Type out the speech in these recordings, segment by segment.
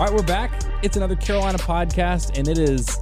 All right, we're back. It's another Carolina podcast, and it is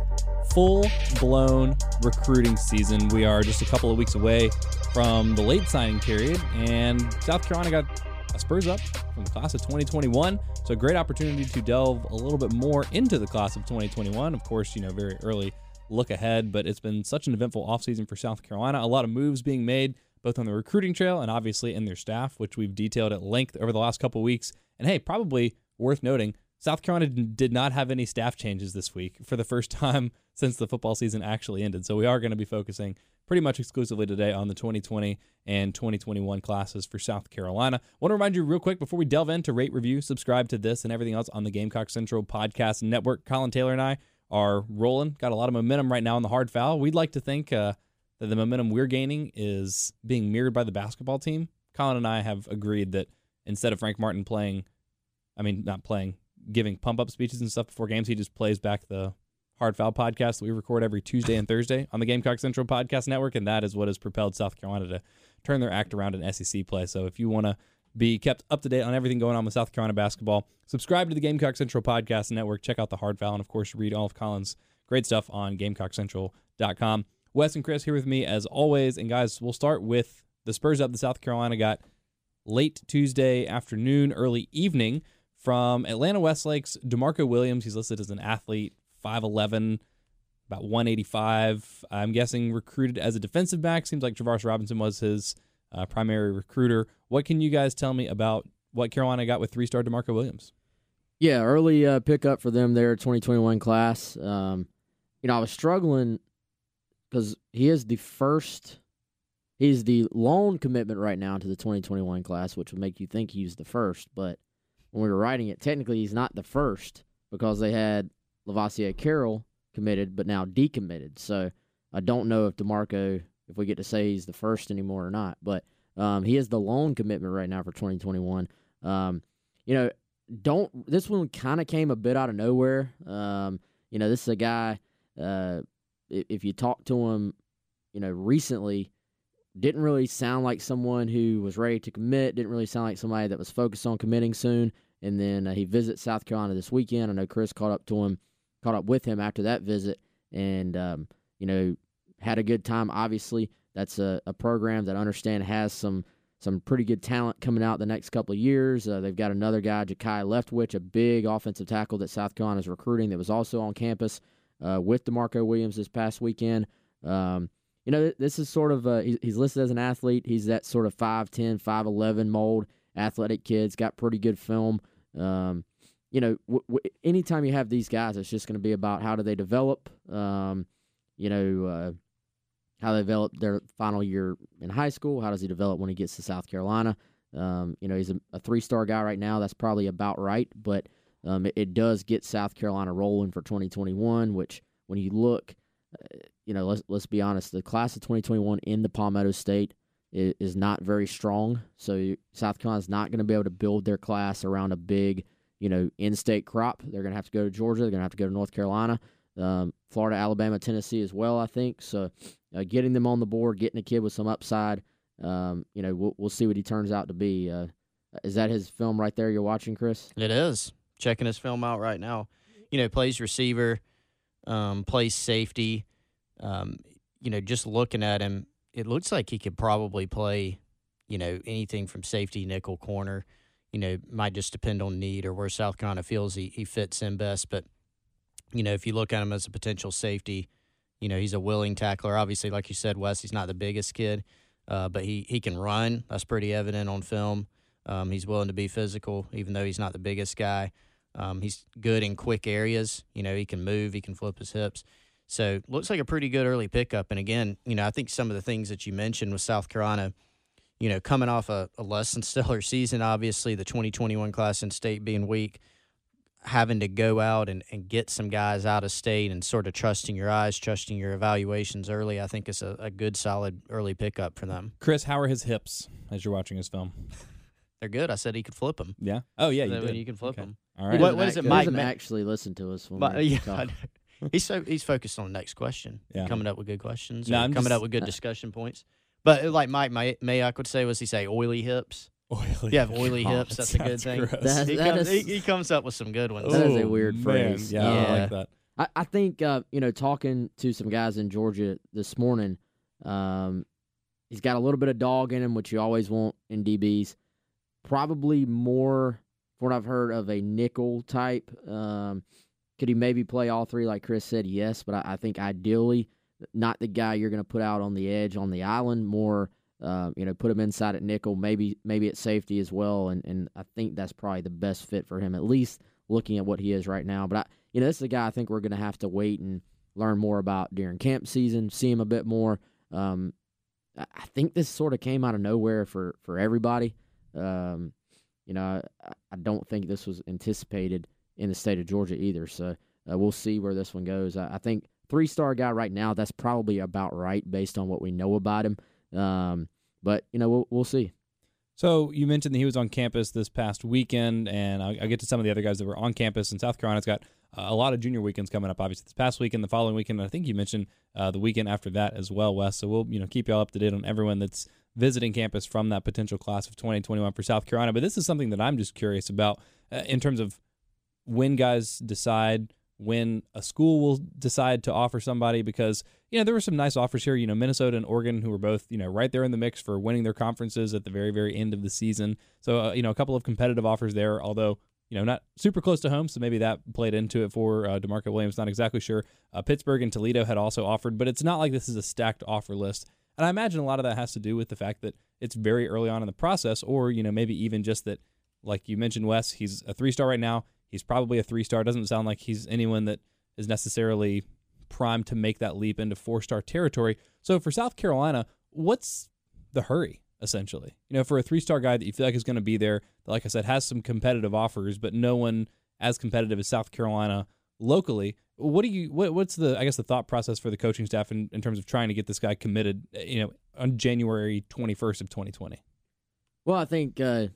full blown recruiting season. We are just a couple of weeks away from the late signing period, and South Carolina got a Spurs up from the class of 2021. So, a great opportunity to delve a little bit more into the class of 2021. Of course, you know, very early look ahead, but it's been such an eventful offseason for South Carolina. A lot of moves being made, both on the recruiting trail and obviously in their staff, which we've detailed at length over the last couple of weeks. And hey, probably worth noting, South Carolina did not have any staff changes this week for the first time since the football season actually ended. So we are going to be focusing pretty much exclusively today on the 2020 and 2021 classes for South Carolina. want to remind you real quick before we delve into rate review, subscribe to this and everything else on the Gamecock Central podcast network. Colin Taylor and I are rolling, got a lot of momentum right now in the hard foul. We'd like to think uh, that the momentum we're gaining is being mirrored by the basketball team. Colin and I have agreed that instead of Frank Martin playing, I mean, not playing, giving pump up speeches and stuff before games. He just plays back the Hard Foul podcast that we record every Tuesday and Thursday on the Gamecock Central Podcast Network, and that is what has propelled South Carolina to turn their act around in SEC play. So if you want to be kept up to date on everything going on with South Carolina basketball, subscribe to the Gamecock Central Podcast Network. Check out the Hard Foul, and of course, read all of Colin's great stuff on GamecockCentral.com. Wes and Chris here with me as always, and guys, we'll start with the Spurs up. The South Carolina got late Tuesday afternoon, early evening from Atlanta Westlake's DeMarco Williams. He's listed as an athlete, 5'11, about 185. I'm guessing recruited as a defensive back. Seems like Travaris Robinson was his uh, primary recruiter. What can you guys tell me about what Carolina got with three star DeMarco Williams? Yeah, early uh, pickup for them there, 2021 class. Um, you know, I was struggling because he is the first, he's the lone commitment right now to the 2021 class, which would make you think he's the first. But when we were writing it, technically he's not the first because they had Lovasea Carroll committed, but now decommitted. So I don't know if DeMarco, if we get to say he's the first anymore or not. But um, he is the lone commitment right now for 2021. Um, you know, don't this one kind of came a bit out of nowhere. Um, you know, this is a guy. Uh, if you talk to him, you know, recently, didn't really sound like someone who was ready to commit. Didn't really sound like somebody that was focused on committing soon. And then uh, he visits South Carolina this weekend. I know Chris caught up to him, caught up with him after that visit, and um, you know, had a good time. Obviously, that's a, a program that I understand has some some pretty good talent coming out the next couple of years. Uh, they've got another guy, Jakai Leftwich, a big offensive tackle that South Carolina is recruiting that was also on campus uh, with DeMarco Williams this past weekend. Um, you know, this is sort of, he's listed as an athlete. He's that sort of 5'10, 5'11 mold, athletic kid's got pretty good film. Um, you know, w- w- anytime you have these guys, it's just going to be about how do they develop, um, you know, uh, how they develop their final year in high school. How does he develop when he gets to South Carolina? Um, you know, he's a, a three star guy right now. That's probably about right, but um, it, it, does get South Carolina rolling for 2021. Which, when you look, uh, you know, let's let's be honest, the class of 2021 in the Palmetto State is, is not very strong. So South Carolina's not going to be able to build their class around a big, you know, in-state crop. They're going to have to go to Georgia. They're going to have to go to North Carolina, um, Florida, Alabama, Tennessee as well. I think so. Uh, getting them on the board, getting a kid with some upside. Um, you know, we'll, we'll see what he turns out to be. Uh, is that his film right there you're watching, Chris? It is. Checking his film out right now. You know, plays receiver, um, plays safety. Um, you know, just looking at him, it looks like he could probably play, you know, anything from safety, nickel, corner. You know, might just depend on need or where South Carolina feels he, he fits in best. But, you know, if you look at him as a potential safety, you know, he's a willing tackler. Obviously, like you said, Wes, he's not the biggest kid, uh, but he, he can run. That's pretty evident on film. Um, he's willing to be physical, even though he's not the biggest guy. Um, he's good in quick areas. You know, he can move, he can flip his hips. So looks like a pretty good early pickup. And again, you know, I think some of the things that you mentioned with South Carolina, you know, coming off a, a less than stellar season, obviously the 2021 class in state being weak, having to go out and, and get some guys out of state and sort of trusting your eyes, trusting your evaluations early, I think is a, a good, solid early pickup for them. Chris, how are his hips as you're watching his film? They're good. I said he could flip them. Yeah. Oh yeah, you did. you can flip Okay. them. All He right. What- doesn't what is it, Mike doesn't Ma- actually listen to us when But, we yeah, talk. He's so he's focused on the next question. Yeah. Coming up with good questions. No, I'm coming just- up with good discussion points. But uh, like Mike May- Mayock would say, was he say oily hips? Oily. You have oily Oh, hips. That's a good thing. That- he, that comes, is- he, he comes up with some good ones. That is a Oh, weird man. phrase. Yeah, I like that. I, I think uh, you know, talking to some guys in Georgia this morning, um, he's got a little bit of dog in him, which you always want in DBs. Probably more, from what I've heard, of a nickel type. Um, could he maybe play all three, like Chris said? Yes, but I, I think ideally, not the guy you're going to put out on the edge on the island. More, uh, you know, put him inside at nickel, maybe maybe at safety as well. And and I think that's probably the best fit for him, at least looking at what he is right now. But I, you know, this is a guy I think we're going to have to wait and learn more about during camp season, see him a bit more. Um, I think this sort of came out of nowhere for for everybody. Um, you know, I, I don't think this was anticipated in the state of Georgia either. So uh, we'll see where this one goes. I, I think three star guy right now. That's probably about right based on what we know about him. Um, but you know, we'll we'll see. So you mentioned that he was on campus this past weekend, and I'll, I'll get to some of the other guys that were on campus. in South Carolina. It's got a lot of junior weekends coming up. Obviously, this past weekend, the following weekend, I think you mentioned uh, the weekend after that as well, Wes. So we'll you know keep you all up to date on everyone that's visiting campus from that potential class of 2021 for South Carolina. But this is something that I'm just curious about uh, in terms of when guys decide when a school will decide to offer somebody because you know there were some nice offers here. You know minnesota and oregon who were both you know right there in the mix for winning their conferences at the very very end of the season. So uh, you know a couple of competitive offers there although you know not super close to home so maybe that played into it for uh, demarco williams. Not exactly sure. Uh, pittsburgh and toledo had also offered but it's not like this is a stacked offer list. And i imagine a lot of that has to do with the fact that it's very early on in the process or you know maybe even just that like you mentioned wes he's a three star right now He's probably a three star. Doesn't sound like he's anyone that is necessarily primed to make that leap into four star territory. So for South Carolina, what's the hurry, essentially? You know, for a three star guy that you feel like is going to be there, that, like I said, has some competitive offers, but no one as competitive as South Carolina locally. What do you what, what's the I guess the thought process for the coaching staff in, in terms of trying to get this guy committed, you know, on January twenty first of twenty twenty? Well, I think uh,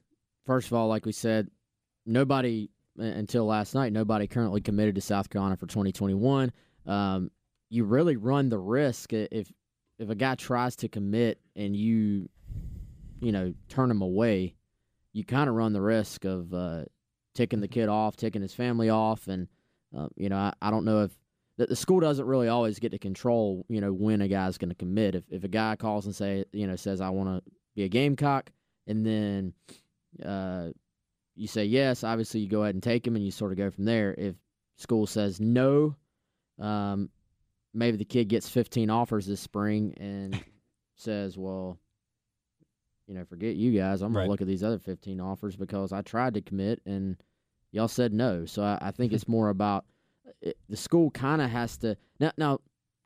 first of all, like we said, nobody until last night, nobody currently committed to South Carolina for 2021. Um, you really run the risk if if a guy tries to commit and you you know turn him away, you kind of run the risk of uh, ticking the kid off, ticking his family off, and uh, you know I, I don't know if the, school doesn't really always get to control you know when a guy's going to commit. If if a guy calls and say you know says I want to be a Gamecock, and then uh, you say yes, obviously you go ahead and take him, and you sort of go from there. If school says no, um, maybe the kid gets 15 offers this spring and says, well, you know, forget you guys. I'm Right. gonna look at these other 15 offers because I tried to commit and y'all said no. So I, I think it's more about it, the school kind of has to now. Now,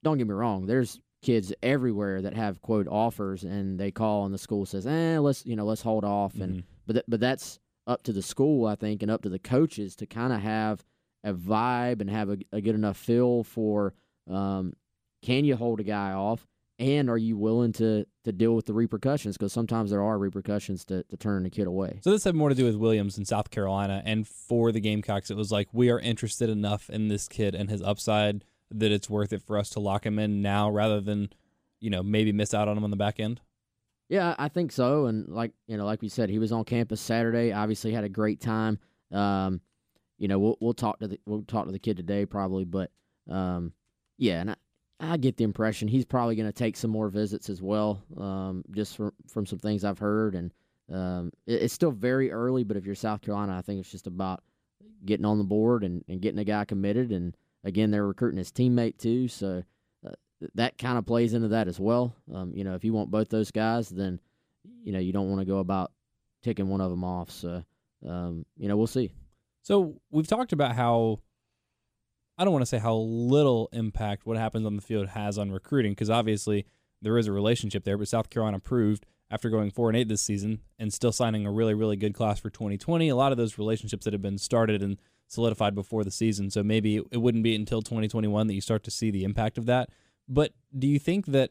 don't get me wrong. There's kids everywhere that have quote offers and they call and the school says, eh, let's you know, let's hold off and Mhm. but th- but that's up to the school, I think, and up to the coaches to kind of have a vibe and have a, a good enough feel for um, can you hold a guy off, and are you willing to to deal with the repercussions? Because sometimes there are repercussions to, to turn a kid away. So this had more to do with Williams in South Carolina, and for the Gamecocks, it was like we are interested enough in this kid and his upside that it's worth it for us to lock him in now rather than, you know, maybe miss out on him on the back end. Yeah, I think so. And like you know, like we said, he was on campus Saturday. Obviously, had a great time. Um, you know, we'll we'll talk to the we'll talk to the kid today probably, but um, yeah, and I, I get the impression he's probably going to take some more visits as well. Um, just from from some things I've heard, and um, it, it's still very early. But if you're South Carolina, I think it's just about getting on the board and, and getting a guy committed. And again, they're recruiting his teammate too, so that kind of plays into that as well. Um, you know, if you want both those guys, then you know you don't want to go about ticking one of them off. So um, you know, we'll see. So we've talked about how I don't want to say how little impact what happens on the field has on recruiting because obviously there is a relationship there, but South Carolina proved after going four and eight this season and still signing a really really good class for 2020. A lot of those relationships that have been started and solidified before the season. So maybe it wouldn't be until 2021 that you start to see the impact of that. But do you think that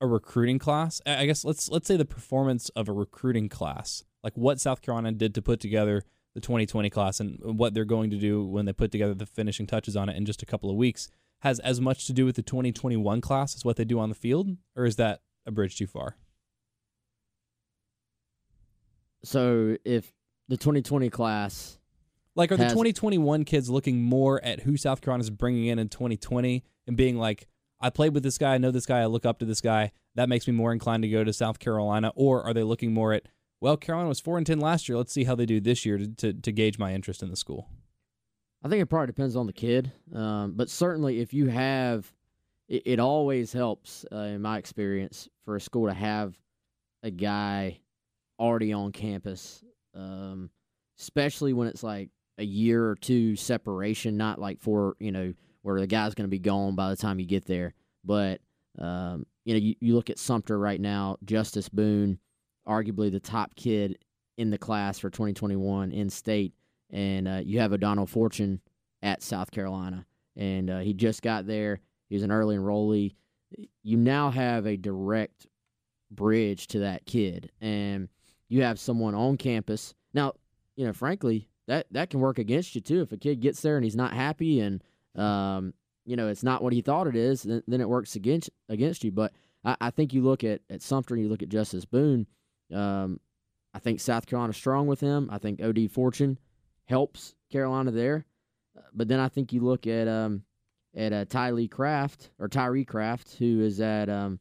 a recruiting class, I guess let's let's say the performance of a recruiting class, like what South Carolina did to put together the 2020 class and what they're going to do when they put together the finishing touches on it in just a couple of weeks, has as much to do with the 2021 class as what they do on the field, or is that a bridge too far? So if the 2020 class like, are the 2021 kids looking more at who South Carolina is bringing in in 2020 and being like, I played with this guy, I know this guy, I look up to this guy. That makes me more inclined to go to South Carolina. Or are they looking more at, well, Carolina was 4 and 10 last year. Let's see how they do this year to, to, to gauge my interest in the school. I think it probably depends on the kid, um, but certainly if you have, it, it always helps uh, in my experience for a school to have a guy already on campus, um, especially when it's like a year or two separation, not like for you know where the guy's going to be gone by the time you get there. But um, you know, you, you look at Sumter right now, Justice Boone, arguably the top kid in the class for 2021 in state and uh, you have O'Donnell Fortune at South Carolina, and uh, he just got there. He's an early enrollee. You now have a direct bridge to that kid, and you have someone on campus. Now, you know, frankly, that that can work against you too. If a kid gets there and he's not happy, and um, you know, it's not what he thought it is, then, then it works against against you. But I, I think you look at at Sumter, and you look at Justice Boone. Um, I think South Carolina's strong with him. I think OD Fortune helps Carolina there. Uh, But then I think you look at um at uh, Tylee Craft or Tyree Craft, who is at um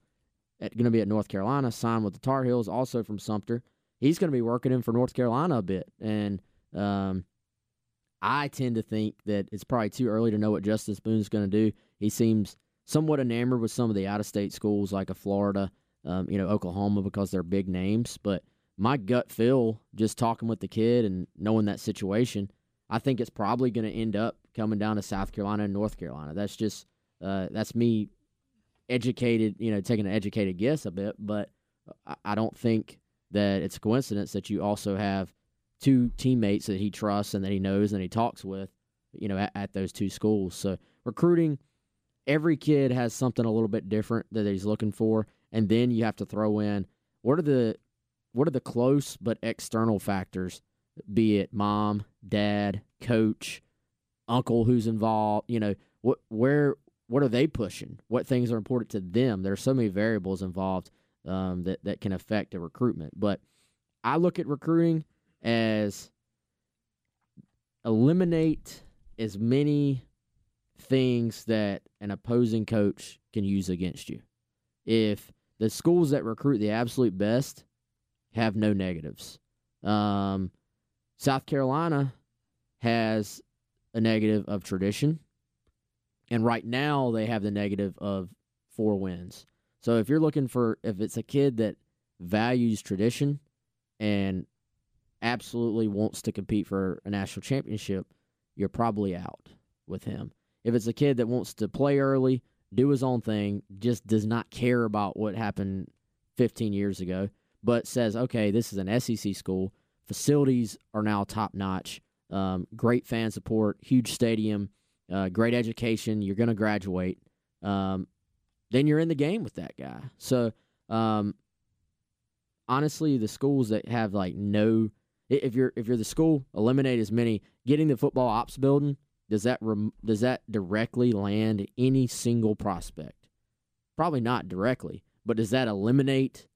at going to be at North Carolina, signed with the Tar Heels, also from Sumter. He's going to be working in for North Carolina a bit, and um, I tend to think that it's probably too early to know what Justice Boone's going to do. He seems somewhat enamored with some of the out-of-state schools like a Florida, um, you know, Oklahoma because they're big names, but my gut feel, just talking with the kid and knowing that situation, I think it's probably going to end up coming down to South Carolina and North Carolina. That's just uh, that's me educated, you know, taking an educated guess a bit, but I, I don't think that it's a coincidence that you also have two teammates that he trusts and that he knows and he talks with, you know, at, at those two schools. So recruiting, every kid has something a little bit different that he's looking for, and then you have to throw in what are the what are the close but external factors, be it mom, dad, coach, uncle who's involved, you know, what where what are they pushing? What things are important to them? There are so many variables involved um, that that can affect a recruitment. But I look at recruiting as eliminate as many things that an opposing coach can use against you. If the schools that recruit the absolute best have no negatives, um, South Carolina has a negative of tradition, and right now they have the negative of four wins. So if you're looking for if it's a kid that values tradition and absolutely wants to compete for a national championship, you're probably out with him. If it's a kid that wants to play early, do his own thing, just does not care about what happened 15 years ago, but says, okay, this is an SEC school. Facilities are now top notch. Um, great fan support, huge stadium, uh, great education. You're going to graduate. Um, then you're in the game with that guy. So, um, honestly, the schools that have like no, if you're if you're the school, eliminate as many. Getting the football ops building does that rem, does that directly land any single prospect? Probably not directly, but does that eliminate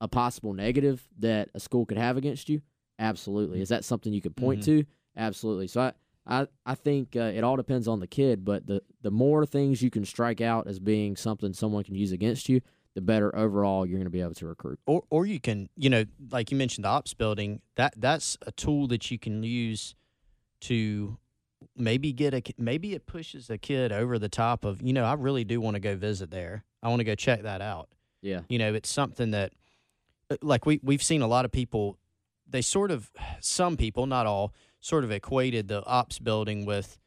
a possible negative that a school could have against you? Absolutely. Is that something you could point Mhm. to? Absolutely. So I I, I think uh, it all depends on the kid, but the, the more things you can strike out as being something someone can use against you, the better overall you're going to be able to recruit. or or you can you know like you mentioned the ops building that that's a tool that you can use to maybe get a maybe it pushes a kid over the top of you know I really do want to go visit there I want to go check that out Yeah. you know it's something that uh, like we we've seen a lot of people they sort of some people not all sort of equated the ops building with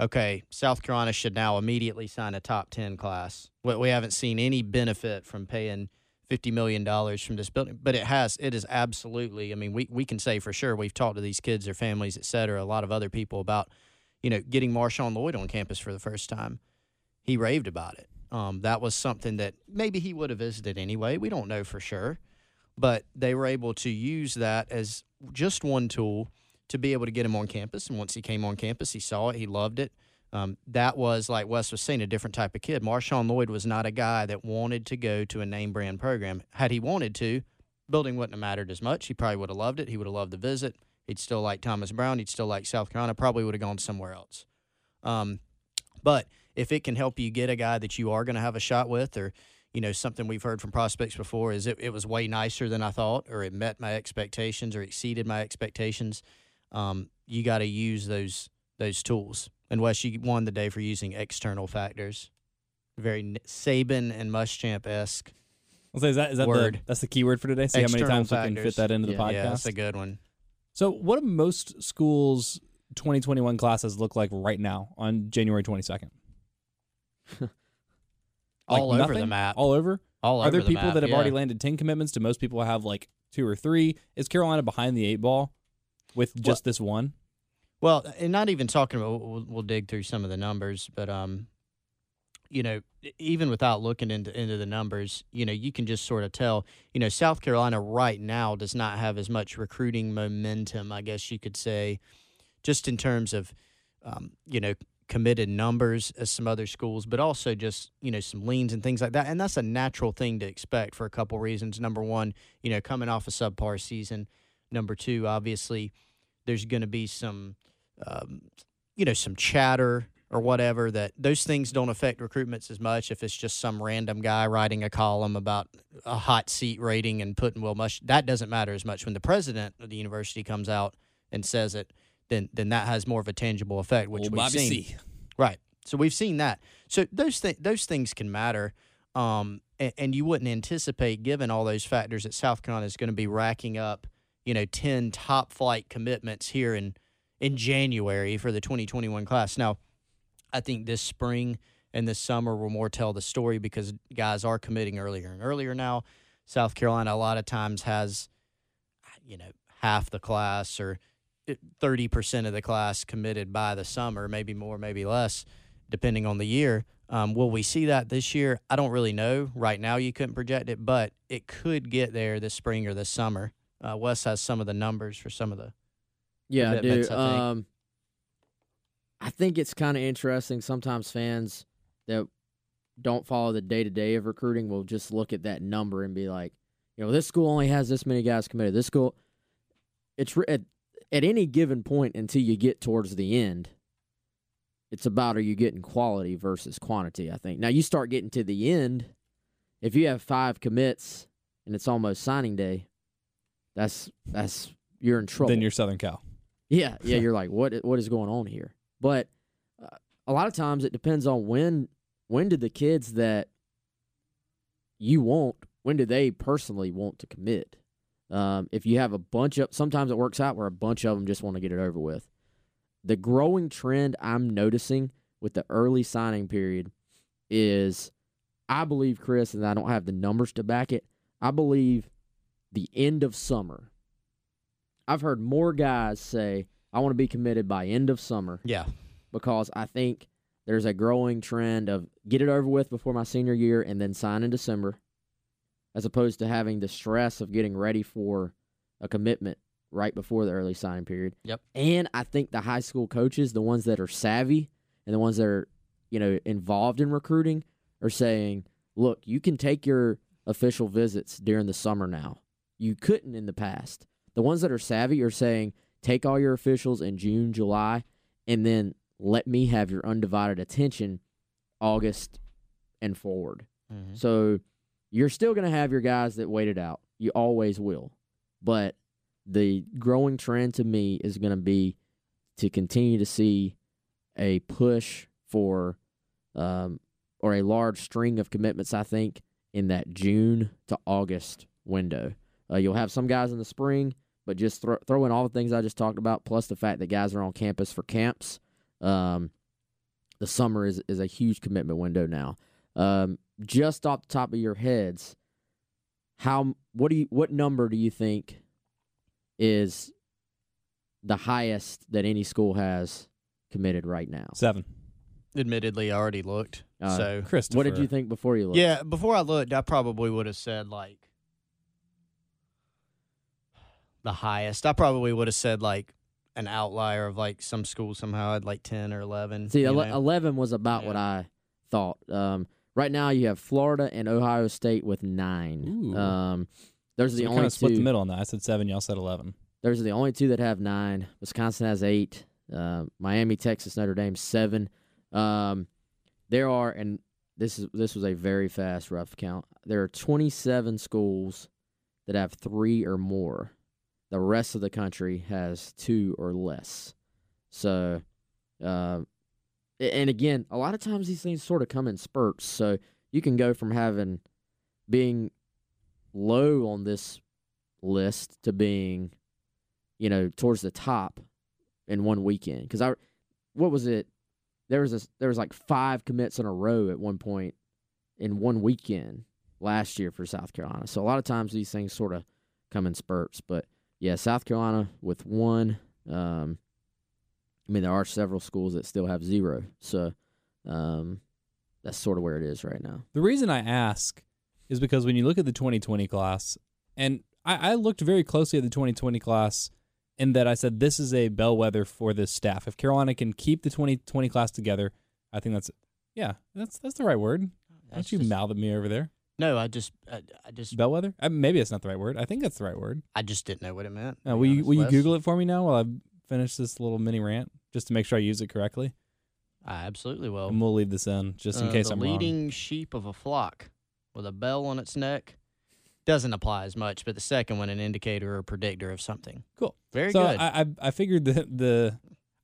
okay South Carolina should now immediately sign a top 10 class we, haven't seen any benefit from paying fifty million dollars from this building. But it has it is absolutely. I mean, we we can say for sure we've talked to these kids, their families, et cetera, a lot of other people about you know getting Marshawn Lloyd on campus for the first time. He raved about it. Um, that was something that maybe he would have visited anyway. We don't know for sure, but they were able to use that as just one tool to be able to get him on campus. And once he came on campus, he saw it, he loved it. Um, that was like Wes was saying, a different type of kid. Marshawn Lloyd was not a guy that wanted to go to a name brand program. Had he wanted to, building wouldn't have mattered as much. He probably would have loved it. He would have loved the visit. He'd still like Thomas Brown. He'd still like South Carolina. Probably would have gone somewhere else. Um, but if it can help you get a guy that you are going to have a shot with, or you know something we've heard from prospects before is it, it was way nicer than I thought, or it met my expectations, or exceeded my expectations. Um, you got to use those those tools. And Wes, you won the day for using external factors. Very Saban and Muschamp esque. I'll say is that is that the Word. that's the keyword for today? See how many External times we can fit that into the Yeah. podcast. Yeah, that's a good one. So, what do most schools' 2021 classes look like right now on January 22nd? Like All over the map. All over? All over. Are there the people map, that have yeah. already landed 10 commitments? Do most people have like two or three? Is Carolina behind the eight ball with just this one? Well, and not even talking about we'll, we'll dig through some of the numbers, but um, you know, even without looking into into the numbers, you know, you can just sort of tell. You know, South Carolina right now does not have as much recruiting momentum, I guess you could say, just in terms of, um, you know, committed numbers as some other schools, but also just you know some leans and things like that. And that's a natural thing to expect for a couple reasons. Number one, you know, coming off a subpar season. Number two, obviously, there's going to be some, um, you know, some chatter or whatever that those things don't affect recruitments as much if it's just some random guy writing a column about a hot seat rating and putting Will Mush. That doesn't matter as much when the president of the university comes out and says it. Then, then that has more of a tangible effect, which Old we've Bobby seen. C. Right. So we've seen that. So those th- those things can matter. Um, and, and you wouldn't anticipate, given all those factors, that South Carolina is going to be racking up, you know, ten top flight commitments here in in January for the 2021 class. Now, I think this spring and this summer will more tell the story because guys are committing earlier and earlier now. South Carolina a lot of times has, you know, half the class or thirty percent of the class committed by the summer, maybe more, maybe less, depending on the year. Um, will we see that this year? I don't really know. Right now, you couldn't project it, but it could get there this spring or this summer. Uh, Wes has some of the numbers for some of the. Yeah, I do. I think. um, I think it's kind of interesting. Sometimes fans that don't follow the day to day of recruiting will just look at that number and be like, you know, this school only has this many guys committed. This school, it's at, at any given point until you get towards the end. It's about are you getting quality versus quantity. I think now you start getting to the end. If you have five commits and it's almost signing day, that's that's you're in trouble. Then you're Southern Cal. Yeah, yeah, you're like, what? What is going on here? But uh, a lot of times it depends on when. When did the kids that you want? When do they personally want to commit? Um, if you have a bunch of, sometimes it works out where a bunch of them just want to get it over with. The growing trend I'm noticing with the early signing period is, I believe, Chris, and I don't have the numbers to back it. I believe the end of summer. I've heard more guys say, I want to be committed by end of summer Yeah. because I think there's a growing trend of get it over with before my senior year and then sign in December, as opposed to having the stress of getting ready for a commitment right before the early signing period. Yep. And I think the high school coaches, the ones that are savvy and the ones that are, you know, involved in recruiting, are saying, look, you can take your official visits during the summer now. You couldn't in the past. The ones that are savvy are saying, take all your officials in June, July, and then let me have your undivided attention August and forward. Mm-hmm. So you're still going to have your guys that wait it out. You always will. But the growing trend to me is going to be to continue to see a push for um, or a large string of commitments, I think, in that June to August window. Uh, you'll have some guys in the spring, but just throw, throw in all the things I just talked about, plus the fact that guys are on campus for camps. Um, the summer is, is a huge commitment window now. Um, just off the top of your heads, how what do you what number do you think is the highest that any school has committed right now? Seven. Admittedly, I already looked. Uh, so Christopher. What did you think before you looked? yeah, before I looked, I probably would have said like the highest. I probably would have said like an outlier of like some school somehow had like ten or eleven. See, ele- eleven was about what I thought. Um, right now, you have Florida and Ohio State with nine. Ooh. Um, there's So the we only kind of split two. the middle on that. I said seven. Y'all said eleven. There's the only two that have nine. Wisconsin has eight. Uh, Miami, Texas, Notre Dame seven. Um, there are, and this is this was a very fast rough count. There are 27 schools that have three or more. The rest of the country has two or less. So, uh, and again, a lot of times these things sort of come in spurts. So you can go from having being low on this list to being you know, towards the top in one weekend. Because I, what was it? There was a, there was like five commits in a row at one point in one weekend last year for South Carolina. So a lot of times these things sort of come in spurts. But yeah, South Carolina with one. Um, I mean, there are several schools that still have zero. So um, that's sort of where it is right now. The reason I ask is because when you look at the 2020 class, and I, I looked very closely at the 2020 class in that I said this is a bellwether for this staff. If Carolina can keep the 2020 class together, I think that's yeah, that's that's the right word. Don't you just- mouth at me over there? No, I just, I, I just, Bellwether? Uh, maybe it's not the right word. I think that's the right word. I just didn't know what it meant. Uh, will you will you Google it for me now while I finish this little mini rant just to make sure I use it correctly? I absolutely will. And we'll leave this in just in Uh, case the I'm wrong. leading sheep of a flock with a bell on its neck doesn't apply as much, but the second one, an indicator or predictor of something. Cool. Very wrong. So good. I, I I figured the the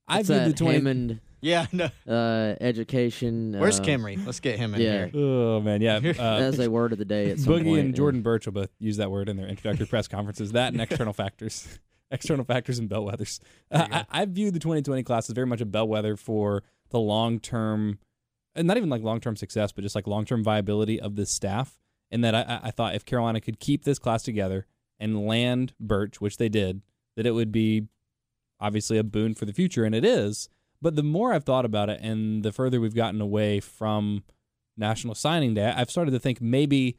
I It's viewed the 20 Hammond yeah, no. uh, education. Where's uh, Kimry? Let's get him in yeah. here. Oh man, yeah. Uh, That's a word of the day. At some Boogie point, and Jordan Burch will both use that word in their introductory press conferences. That and external factors, external factors and bellwethers. Uh, I, I view the 2020 class as very much a bellwether for the long term, and not even like long term success, but just like long term viability of this staff. And that I, I thought if Carolina could keep this class together and land Burch, which they did, that it would be obviously a boon for the future, and it is. But the more I've thought about it, and the further we've gotten away from National Signing Day, I've started to think maybe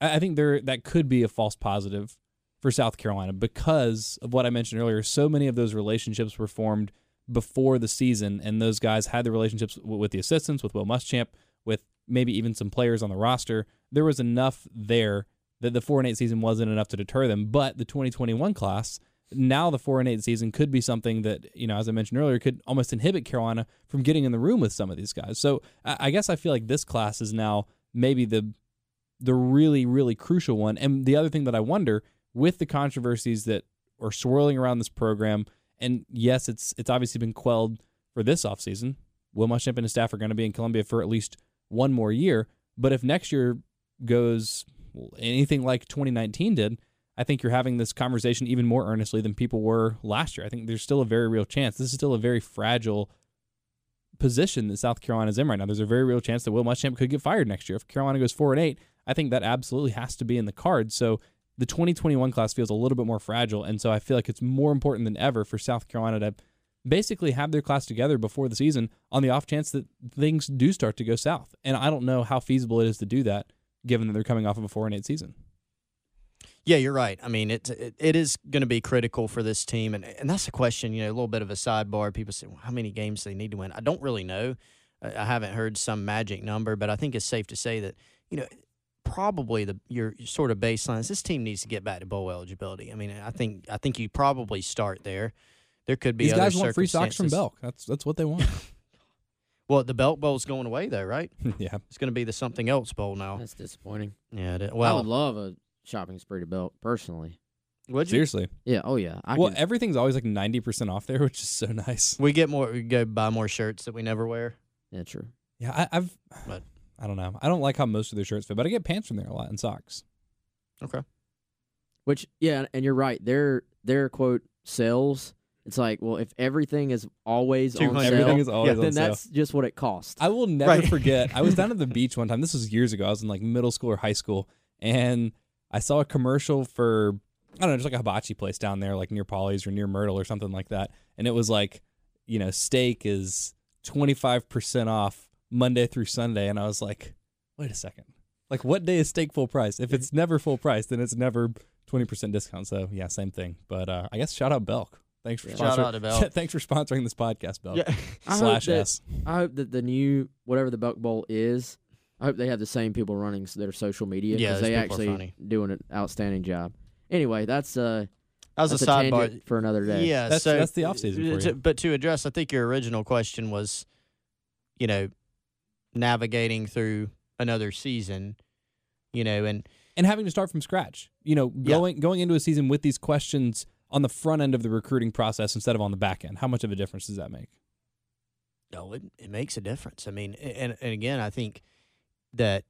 I think there that could be a false positive for South Carolina because of what I mentioned earlier. So many of those relationships were formed before the season, and those guys had the relationships with the assistants, with Will Muschamp, with maybe even some players on the roster. There was enough there that the four and eight season wasn't enough to deter them. But the 2021 class, now the four and eight season could be something that you know, as I mentioned earlier, could almost inhibit Carolina from getting in the room with some of these guys. So I, guess I feel like this class is now maybe the the really really crucial one. And the other thing that I wonder with the controversies that are swirling around this program, and yes, it's it's obviously been quelled for this offseason. Will Muschamp and his staff are going to be in Columbia for at least one more year. But if next year goes anything like 2019 did, I think you're having this conversation even more earnestly than people were last year. I think there's still a very real chance. This is still a very fragile position that South Carolina's in right now. There's a very real chance that Will Muschamp could get fired next year. If Carolina goes four and eight, I think that absolutely has to be in the cards. So the 2021 class feels a little bit more fragile, and so I feel like it's more important than ever for South Carolina to basically have their class together before the season on the off chance that things do start to go south. And I don't know how feasible it is to do that given that they're coming off of a four and eight season. Yeah, you're right. I mean, it's it, it is going to be critical for this team, and and that's a question. You know, a little bit of a sidebar. People say, well, how many games do they need to win? I don't really know. I, I haven't heard some magic number, but I think it's safe to say that you know probably the your sort of baseline is this team needs to get back to bowl eligibility. I mean, I think I think you probably start there. There could be These other guys want free socks from circumstances. Belk. That's that's what they want. Well, the Belk Bowl's going away though, right? yeah. It's going to be the something else bowl now. That's disappointing. Yeah. It, I would love a shopping spree to Belk personally. would you? Seriously. Yeah. Oh yeah. I well, can, everything's always like 90% off there, which is so nice. We get more. We go buy more shirts that we never wear. yeah. True. Yeah, I, I've But- I don't know. I don't like how most of their shirts fit, but I get pants from there a lot and socks. Okay. Which yeah, and you're right. Their their quote sales. It's like, well, if everything is always on 200. sale, Everything is always then on sale. that's just what it costs. I will never Right. forget. I was down at the beach one time. This was years ago. I was in like middle school or high school, and I saw a commercial for I don't know, just like a hibachi place down there, like near Pawleys or near Myrtle or something like that, and it was like, you know, steak is twenty five percent off Monday through Sunday, and I was like, wait a second, like what day is steak full price? If it's never full price, then it's never twenty percent discount. So yeah, same thing. But uh, I guess shout out Belk. Thanks for Shout out to Belk. Thanks for sponsoring this podcast, Belk. Yeah. I hope Slash that- S. I hope that the new whatever the Buck Bowl is, I hope they have the same people running their social media because those they people are actually funny. doing an outstanding job. Anyway, that's uh That was that's a a sidebar. for another day. Yeah, That's- so that's the offseason for to- But to address, I think your original question was, you know, navigating through another season, you know, and and having to start from scratch. You know, Yeah. going going into a season with these questions on the front end of the recruiting process instead of on the back end. How much of a difference does that make? no, it, it makes a difference. I mean, and and again, I think that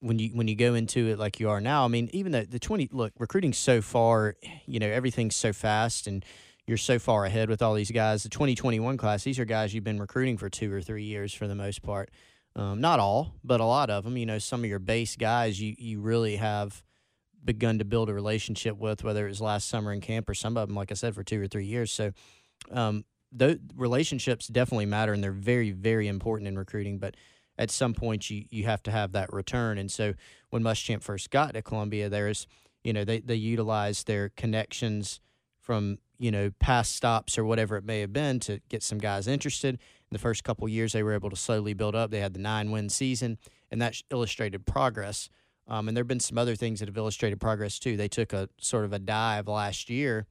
when you when you go into it like you are now, I mean, even the the twenty look recruiting so far, you know, everything's so fast and. You're so far ahead with all these guys. The 2021 class, these are guys you've been recruiting for two or three years for the most part. Um, not all, but a lot of them. You know, some of your base guys you you really have begun to build a relationship with, whether it was last summer in camp or some of them, like I said, for two or three years. So, um, those relationships definitely matter, and they're very, very important in recruiting. But at some point, you you have to have that return. And so, when Muschamp first got to Columbia, there's you know they they utilized their connections from you know past stops or whatever it may have been to get some guys interested. In the first couple years, they were able to slowly build up. They had the nine win season, and that illustrated progress. Um, and there have been some other things that have illustrated progress too. They took a sort of a dive last year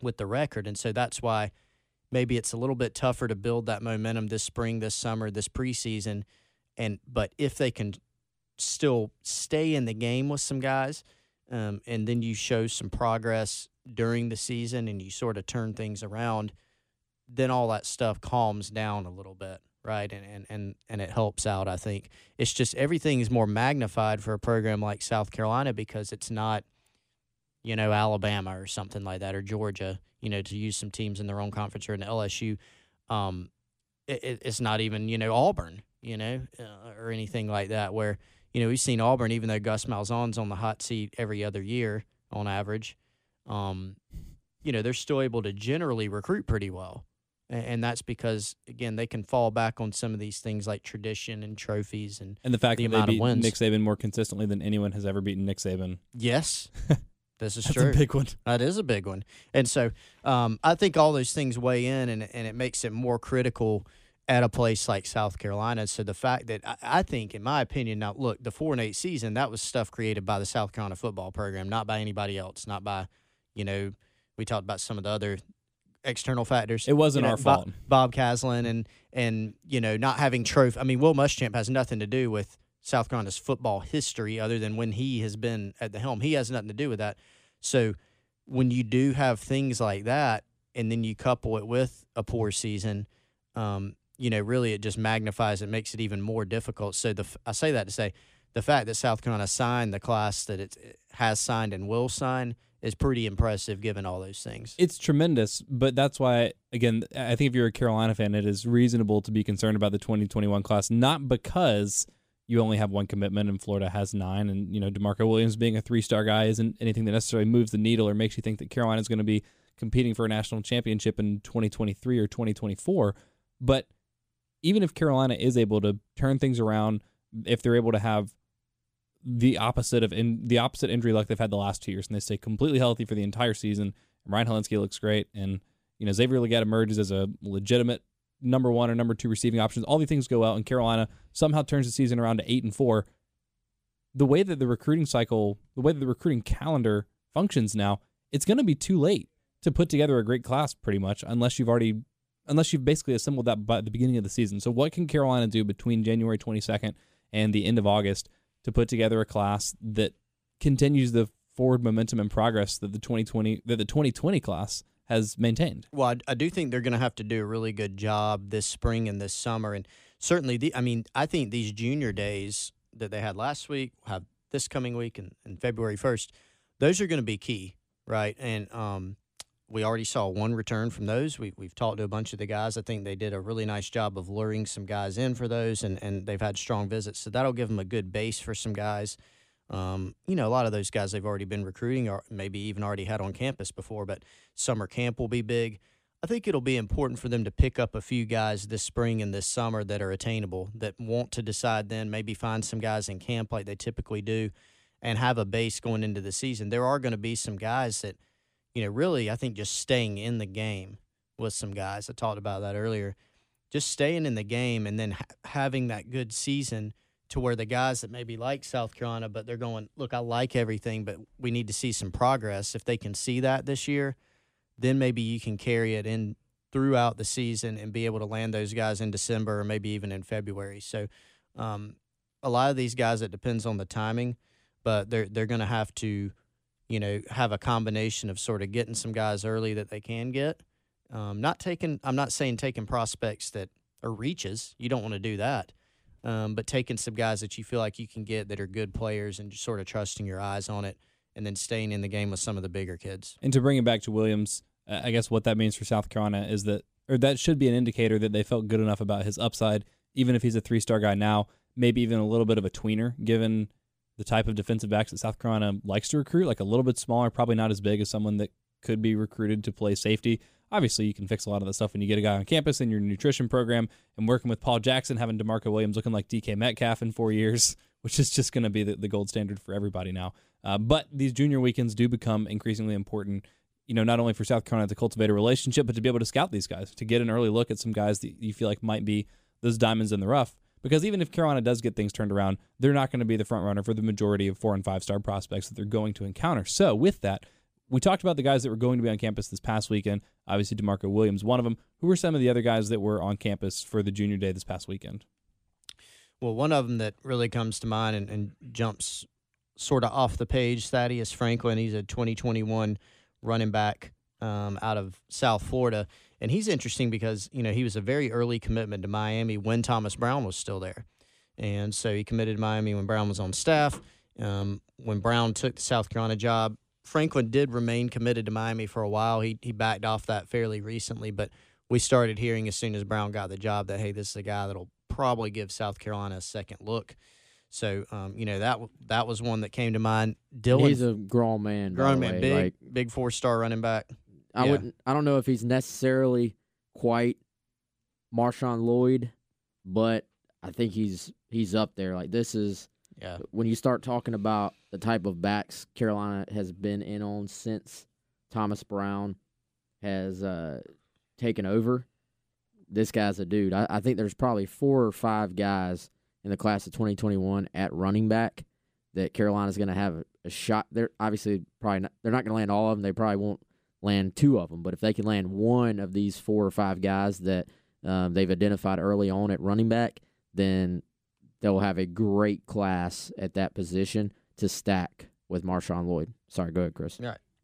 with the record, and so that's why maybe it's a little bit tougher to build that momentum this spring, this summer, this preseason. And but if they can still stay in the game with some guys, um, and then you show some progress during the season, and you sort of turn things around, then all that stuff calms down a little bit, right? And and and and it helps out. I think it's just everything is more magnified for a program like South Carolina because it's not, you know, Alabama or something like that or Georgia. You know, to use some teams in their own conference or in LSU. Um, it, it- it's not even you know Auburn, you know, uh, or anything like that. Where you know we've seen Auburn, even though Gus Malzahn's on the hot seat every other year on average, um, you know they're still able to generally recruit pretty well, A- and that's because again they can fall back on some of these things like tradition and trophies and And the fact The that they beat wins. Nick Saban more consistently than anyone has ever beaten Nick Saban. yes, this is That's true. a big one. That is a big one. And so um, I think all those things weigh in and, and it makes it more critical at a place like South Carolina. So the fact that I, I think, in my opinion, now look, the four and eight season, that was stuff created by the South Carolina football program, not by anybody else, not by, you know, we talked about some of the other external factors. It wasn't You know, our Bob- fault. Bob Caslen and and you know not having trophy. I mean, Will Muschamp has nothing to do with South Carolina's football history other than when he has been at the helm. He has nothing to do with that. So when you do have things like that, and then you couple it with a poor season, um, you know, really it just magnifies it, makes it even more difficult. So the I say that to say the fact that South Carolina signed the class that it it has signed and will sign is pretty impressive given all those things. It's tremendous, but that's why again, I think if you're a Carolina fan, it is reasonable to be concerned about the 2021 class, not because you only have one commitment and Florida has nine, and you know Demarco Williams being a three-star guy isn't anything that necessarily moves the needle or makes you think that Carolina is going to be competing for a national championship in 2023 or 2024. But even if Carolina is able to turn things around, if they're able to have the opposite of in the opposite injury luck they've had the last two years, and they stay completely healthy for the entire season. And Ryan Hilinski looks great, and you know Xavier Legette emerges as a legitimate number one or number two receiving options. All these things go out, and Carolina somehow turns the season around to eight and four. The way that the recruiting cycle, the way that the recruiting calendar functions now, it's going to be too late to put together a great class, pretty much, unless you've already, unless you've basically assembled that by the beginning of the season. So, what can Carolina do between January twenty second and the end of August to put together a class that continues the forward momentum and progress that the 2020 that the 2020 class has maintained. Well, I, do think they're going to have to do a really good job this spring and this summer, and certainly, the, I mean, I think these junior days that they had last week, have this coming week, and, and February first, those are going to be key, right? And um, we already saw one return from those. We, we've talked to a bunch of the guys. I think they did a really nice job of luring some guys in for those, and, and they've had strong visits, so that'll give them a good base for some guys. Um, you know, a lot of those guys they've already been recruiting or maybe even already had on campus before, but summer camp will be big. I think it'll be important for them to pick up a few guys this spring and this summer that are attainable, that want to decide then, maybe find some guys in camp like they typically do, and have a base going into the season. There are going to be some guys that, you know, really, I think just staying in the game with some guys. I talked about that earlier. Just staying in the game and then ha- having that good season to where the guys that maybe like South Carolina, but they're going, look, I like everything, but we need to see some progress. If they can see that this year, then maybe you can carry it in throughout the season and be able to land those guys in December or maybe even in February. So, um, a lot of these guys, it depends on the timing, but they're they're going to have to, you know, have a combination of sort of getting some guys early that they can get. Um, not taking, I'm not saying taking prospects that are reaches. You don't want to do that. Um, but taking some guys that you feel like you can get that are good players and just sort of trusting your eyes on it and then staying in the game with some of the bigger kids. And to bring it back to Williams, I guess what that means for South Carolina is that, or that should be an indicator that they felt good enough about his upside, even if he's a three star guy now, maybe even a little bit of a tweener, given the type of defensive backs that South Carolina likes to recruit, like a little bit smaller, probably not as big as someone that could be recruited to play safety. Obviously, you can fix a lot of the stuff when you get a guy on campus in your nutrition program and working with Paul Jackson, having DeMarco Williams looking like DK Metcalf in four years, which is just going to be the, the gold standard for everybody now. Uh, but these junior weekends do become increasingly important, you know, not only for South Carolina to cultivate a relationship, but to be able to scout these guys, to get an early look at some guys that you feel like might be those diamonds in the rough. Because even if Carolina does get things turned around, they're not going to be the front runner for the majority of four and five star prospects that they're going to encounter. So, with that, we talked about the guys that were going to be on campus this past weekend. Obviously, DeMarco Williams, one of them. Who were some of the other guys that were on campus for the junior day this past weekend? Well, one of them that really comes to mind and, and jumps sort of off the page, Thaddeus Franklin. He's a 2021 running back um, out of South Florida. And he's interesting because, you know, he was a very early commitment to Miami when Thomas Brown was still there. And so he committed to Miami when Brown was on staff. Um, when Brown took the South Carolina job, Franklin did remain committed to Miami for a while. He, he backed off that fairly recently, but we started hearing as soon as Brown got the job that, hey, this is a guy that'll probably give South Carolina a second look. So, um, you know that that was one that came to mind. Dylan, he's a grown man, grown man, big, like, big four star running back. I Yeah. wouldn't. I don't know if he's necessarily quite Marshawn Lloyd, but I think he's he's up there. Like this is Yeah, when you start talking about the type of backs Carolina has been in on since Thomas Brown has uh, taken over. This guy's a dude. I, I think there's probably four or five guys in the class of 2021 at running back that Carolina's going to have a, a shot. They're obviously probably not, they're not going to land all of them. They probably won't land two of them, but if they can land one of these four or five guys that um, they've identified early on at running back, then they'll have a great class at that position to stack with Marshawn Lloyd. Sorry, go ahead, Chris.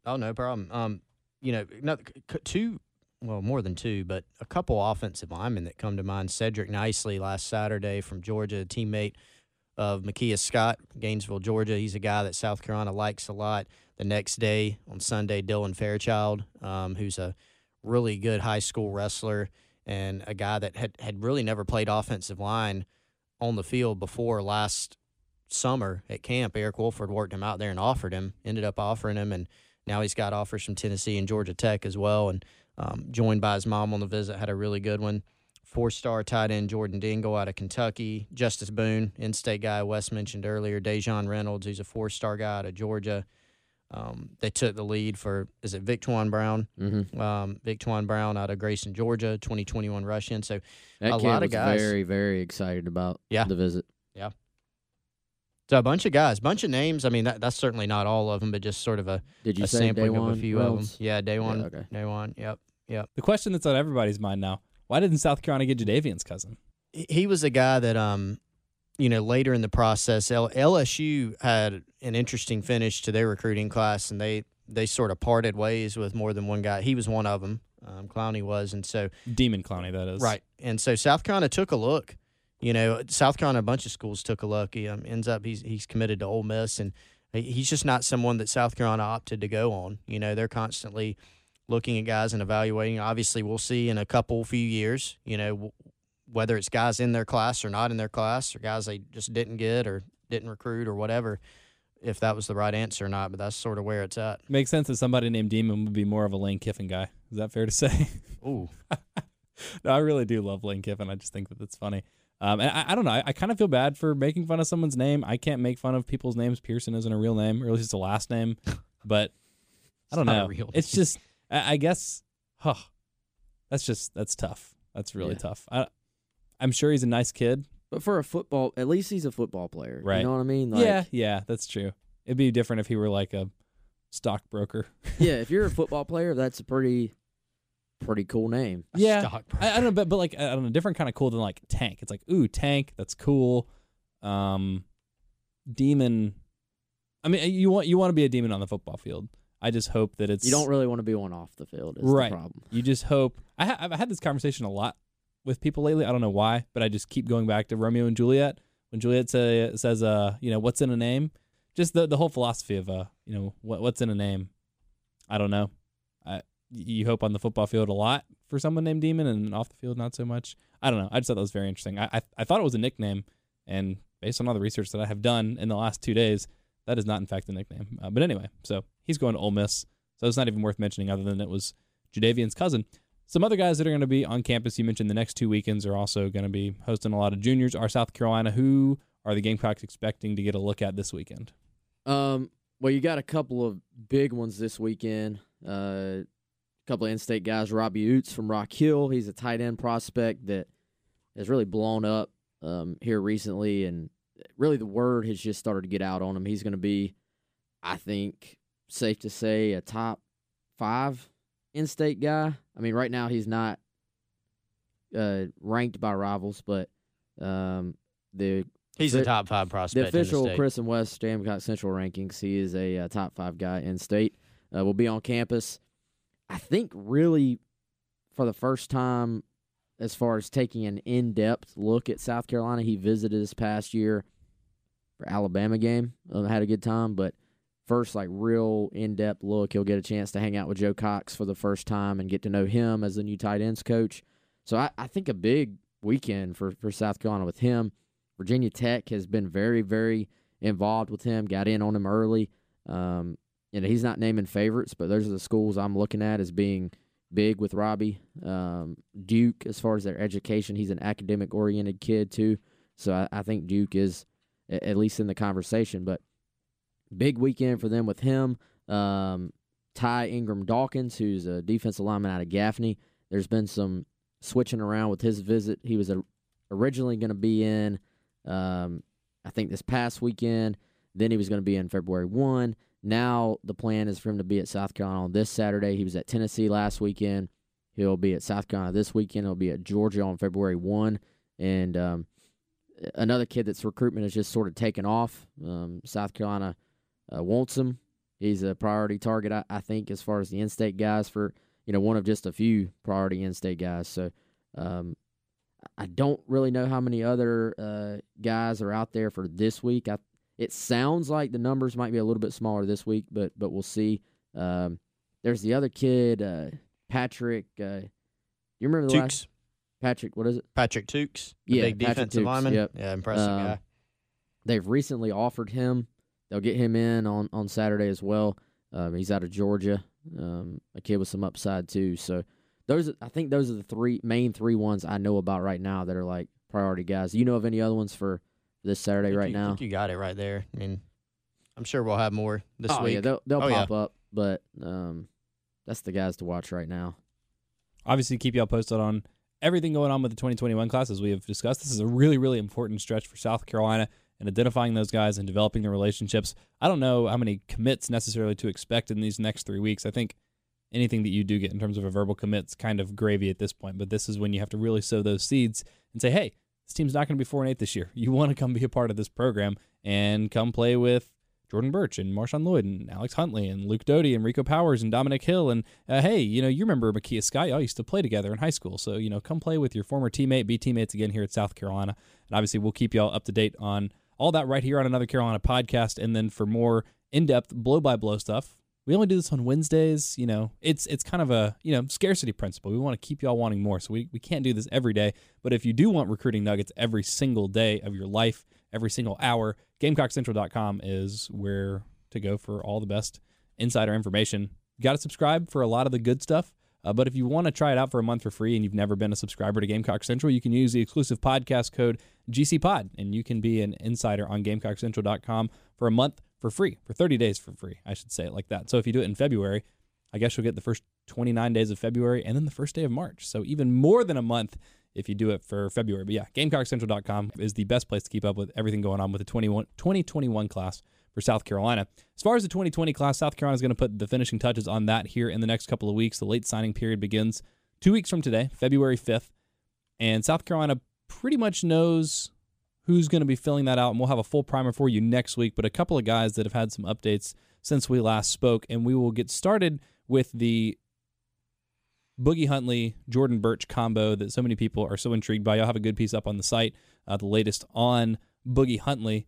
Oh, no problem. Um, you know, no, two, well, more than two, but a couple offensive linemen that come to mind. Cedric Nicely last Saturday from Georgia, teammate of Makia Scott, Gainesville, Georgia. He's a guy that South Carolina likes a lot. The next day on Sunday, Dylan Fairchild, um, who's a really good high school wrestler and a guy that had, had really never played offensive line on the field before last summer at camp. Eric Wolford worked him out there and offered him, ended up offering him, and now he's got offers from Tennessee and Georgia Tech as well. And um, joined by his mom on the visit, had a really good one. Four star tight end Jordan Dingle out of Kentucky. Justice Boone, in state guy Wes mentioned earlier. Dejon Reynolds, who's a four star guy out of Georgia. Um, they took the lead for, is it Vic Victuan Brown? Mm-hmm. Um, Victuan Brown out of Grayson, Georgia, 2021 Russian. So That A kid lot of guys. very, very excited about Yeah. the visit. Yeah. So a bunch of guys, bunch of names. I mean, that, that's certainly not all of them, but just sort of a, Did you a say sampling day of a few of them. Yeah, day one. Yeah, okay. Day one. Yep. Yep. The question that's on everybody's mind now: Why didn't South Carolina get Jadeveon's cousin? He- was a guy that, um, you know, later in the process, L- LSU had an interesting finish to their recruiting class, and they they sort of parted ways with more than one guy. He was one of them. Um, Clowney was, and so Demon Clowney, that is. Right. And so South Carolina took a look. You know, South Carolina, a bunch of schools took a look. He um, ends up he's he's committed to Ole Miss, and he's just not someone that South Carolina opted to go on. You know, they're constantly looking at guys and evaluating. Obviously, we'll see in a couple few years. You know, whether it's guys in their class or not in their class, or guys they just didn't get or didn't recruit or whatever. if that was the right answer or not, but that's sort of where it's at. Makes sense that somebody named Demon would be more of a Lane Kiffin guy. Is that fair to say? Ooh, no, I really do love Lane Kiffin. I just think that that's funny. Um, and I, I don't know. I, I kind of feel bad for making fun of someone's name. I can't make fun of people's names. Pearson isn't a real name, or at least it's a last name. But I don't know. It's just, I, I guess, huh, that's just that's tough. That's really Yeah. tough. I, I'm sure he's a nice kid. But for a football, at least he's a football player. Right. You know what I mean? Like, yeah, yeah, that's true. It'd be different if he were like a stockbroker. yeah. If you're a football player, that's a pretty, pretty cool name. Yeah, stock I, I don't know, but but like I don't know, different kind of cool than like tank. It's like ooh, tank. That's cool. Um, demon. I mean, you want you want to be a demon on the football field. I just hope that it's You don't really want to be one off the field. Is Right. the problem. You just hope. I ha- I've had this conversation a lot with people lately. I don't know why, but I just keep going back to Romeo and Juliet. When Juliet say, says, "Uh, you know, what's in a name?" Just the the whole philosophy of uh, you know, what what's in a name. I don't know. I you hope on the football field a lot for someone named Demon, and off the field not so much. I don't know. I just thought that was very interesting. I I, I thought it was a nickname, and based on all the research that I have done in the last two days, that is not in fact the nickname. Uh, but anyway, so he's going to Ole Miss. So it's not even worth mentioning other than it was Jadeveon's cousin. Some other guys that are going to be on campus, you mentioned the next two weekends are also going to be hosting a lot of juniors, are South Carolina. Who are the Gamecocks expecting to get a look at this weekend? Um, well, you got a couple of big ones this weekend. Uh, a couple of in-state guys. Robbie Ouzts from Rock Hill. He's a tight end prospect that has really blown up um, here recently, and really the word has just started to get out on him. He's going to be, I think, safe to say, a top five in-state guy. I mean, right now he's not uh, ranked by rivals, but um, the He's a The- top five the prospect. official in the state. Chris and West Gamecock Central rankings, he is a uh, top five guy in state. Uh, will be on campus. I think really for the first time, as far as taking an in-depth look at South Carolina, he visited this past year for Alabama game. Um, had a good time, but first like real in-depth look, he'll get a chance to hang out with Joe Cox for the first time and get to know him as the new tight ends coach. So I, I think a big weekend for for South Carolina with him. Virginia Tech has been very, very involved with him. Got in on him early. Um, know, he's not naming favorites, but those are the schools I'm looking at as being big with Robbie. Um, Duke, as far as their education, he's an academic oriented kid too. So I, I think Duke is at least in the conversation. But big weekend for them with him. Um, Ty Ingram Dawkins, who's a defensive lineman out of Gaffney. There's been some switching around with his visit. He was a, originally going to be in um, I think this past weekend. Then he was going to be in February 1. Now the plan is for him to be at South Carolina on this Saturday. He was at Tennessee last weekend. He'll be at South Carolina this weekend. He'll be at Georgia on February 1. And um, another kid that's recruitment has just sort of taken off. Um, South Carolina uh, wants him. He's a priority target, I, I think, as far as the in-state guys for you know one of just a few priority in-state guys. So um, I don't really know how many other uh, guys are out there for this week. I, it sounds like the numbers might be a little bit smaller this week, but but we'll see. Um, there's the other kid, uh, Patrick. Uh, you remember the last Tukes. Patrick? What is it? Patrick Tukes, Yeah, big Patrick defensive Tukes, lineman. yep. Yeah, impressive Um, guy. They've recently offered him. They'll get him in on on Saturday as well. Um, he's out of Georgia. Um, a kid with some upside too. So those, I think, those are the three main three ones I know about right now that are like priority guys. Do you know of any other ones for this Saturday think right you, now? think you got it right there. I mean, I'm sure we'll have more this oh week. yeah, they'll they'll Oh, yeah. pop up, but um, that's the guys to watch right now. Obviously, keep y'all posted on everything going on with the 2021 class as we have discussed. This is a really, really important stretch for South Carolina and identifying those guys and developing the relationships. I don't know how many commits necessarily to expect in these next three weeks. I think anything that you do get in terms of a verbal commit's kind of gravy at this point, but this is when you have to really sow those seeds and say, hey, this team's not going to be four and eight this year. You want to come be a part of this program and come play with Jordan Burch and Marshawn Lloyd and Alex Huntley and Luke Doty and Rico Powers and Dominic Hill. And uh, hey, you know, you remember Makia Sky? Y'all used to play together in high school. So, you know, come play with your former teammate, be teammates again here at South Carolina. And obviously, we'll keep y'all up to date on all that right here on another Carolina podcast. And then for more in depth, blow by blow stuff, we only do this on Wednesdays. You know, it's it's kind of a you know scarcity principle. We want to keep y'all wanting more, so we, we can't do this every day. But if you do want recruiting nuggets every single day of your life, every single hour. GamecockCentral.com is where to go for all the best insider information. You got to subscribe for a lot of the good stuff. Uh, but if you want to try it out for a month for free and you've never been a subscriber to Gamecock Central, you can use the exclusive podcast code GCPod and you can be an insider on GamecockCentral.com for a month for free, for 30 days for free. I should say it like that. So if you do it in February, I guess you'll get the first 29 days of February and then the first day of March. So even more than a month if you do it for February. But yeah, GamecockCentral.com is the best place to keep up with everything going on with the 21, 2021 class for South Carolina. As far as the 2020 class, South Carolina is going to put the finishing touches on that here in the next couple of weeks. The late signing period begins two weeks from today, February 5th. And South Carolina pretty much knows who's going to be filling that out. And we'll have a full primer for you next week. But a couple of guys that have had some updates since we last spoke. And we will get started with the Boogie Huntley, Jordan Burch combo that so many people are so intrigued by. Y'all have a good piece up on the site, uh, the latest on Boogie Huntley.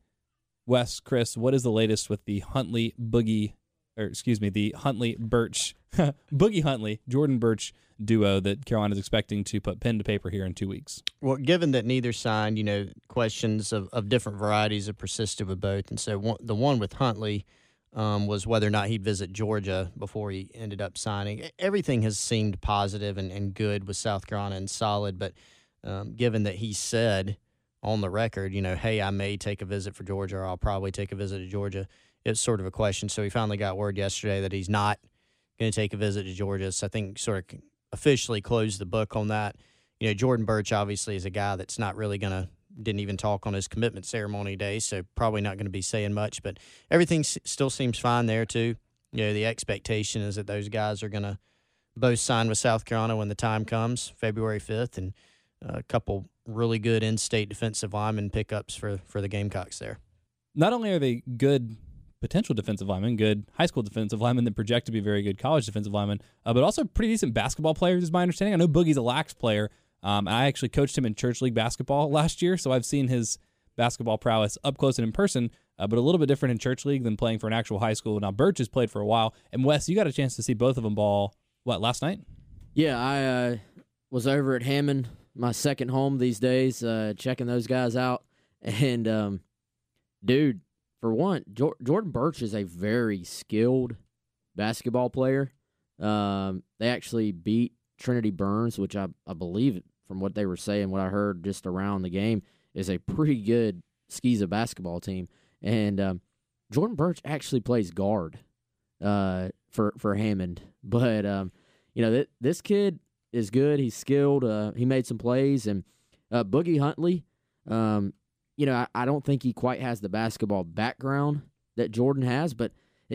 Wes, Chris, what is the latest with the Huntley Boogie, or excuse me, the Huntley Burch, Boogie Huntley, Jordan Burch duo that Carolina is expecting to put pen to paper here in two weeks? Well, given that neither signed, you know, questions of, of different varieties have persisted with both. And so one, the one with Huntley um, was whether or not he'd visit Georgia before he ended up signing. Everything has seemed positive and, and good with South Carolina and solid, but um, given that he said – on the record, you know, hey, I may take a visit for Georgia or I'll probably take a visit to Georgia. It's sort of a question. So he finally got word yesterday that he's not going to take a visit to Georgia. So I think sort of officially closed the book on that. You know, Jordan Burch obviously is a guy that's not really going to didn't even talk on his commitment ceremony day, so probably not going to be saying much. But everything s- still seems fine there too. You know, the expectation is that those guys are going to both sign with South Carolina when the time comes, February fifth, and a couple really good in-state defensive lineman pickups for for the Gamecocks there. Not only are they good potential defensive linemen, good high school defensive linemen that project to be very good college defensive linemen, uh, but also pretty decent basketball players, is my understanding. I know Boogie's a lax player. Um, I actually coached him in church league basketball last year, so I've seen his basketball prowess up close and in person, uh, but a little bit different in church league than playing for an actual high school. Now, Burch has played for a while, and Wes, you got a chance to see both of them ball, what, last night? Yeah, I uh, was over at Hammond my second home these days, uh, checking those guys out. And, um, dude, for one, jo- Jordan Burch is a very skilled basketball player. Um, they actually beat Trinity Byrnes, which I, I believe, from what they were saying, what I heard just around the game, is a pretty good SCISA basketball team. And um, Jordan Burch actually plays guard uh, for for Hammond, but um, you know th- this kid is good. He's skilled. Uh, he made some plays, and uh, Boogie Huntley. Um, you know, I, I, don't think he quite has the basketball background that Jordan has, but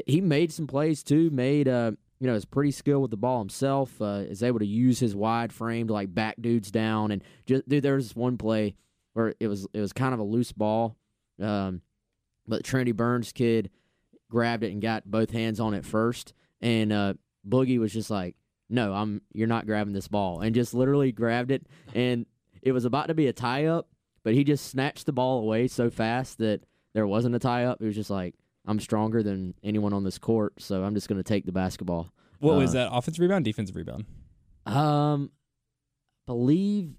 he made some plays too. Made uh, you know, is pretty skilled with the ball himself. Uh, is able to use his wide frame to like back dudes down, and just dude, there was one play where it was it was kind of a loose ball, um, but Trinity Byrnes kid grabbed it and got both hands on it first, and uh, Boogie was just like no, I'm you're not grabbing this ball, and just literally grabbed it, and it was about to be a tie up, but he just snatched the ball away so fast that there wasn't a tie up. It was just like I'm stronger than anyone on this court, so I'm just going to take the basketball. What uh, was that? Offensive rebound, defensive rebound? Um, believe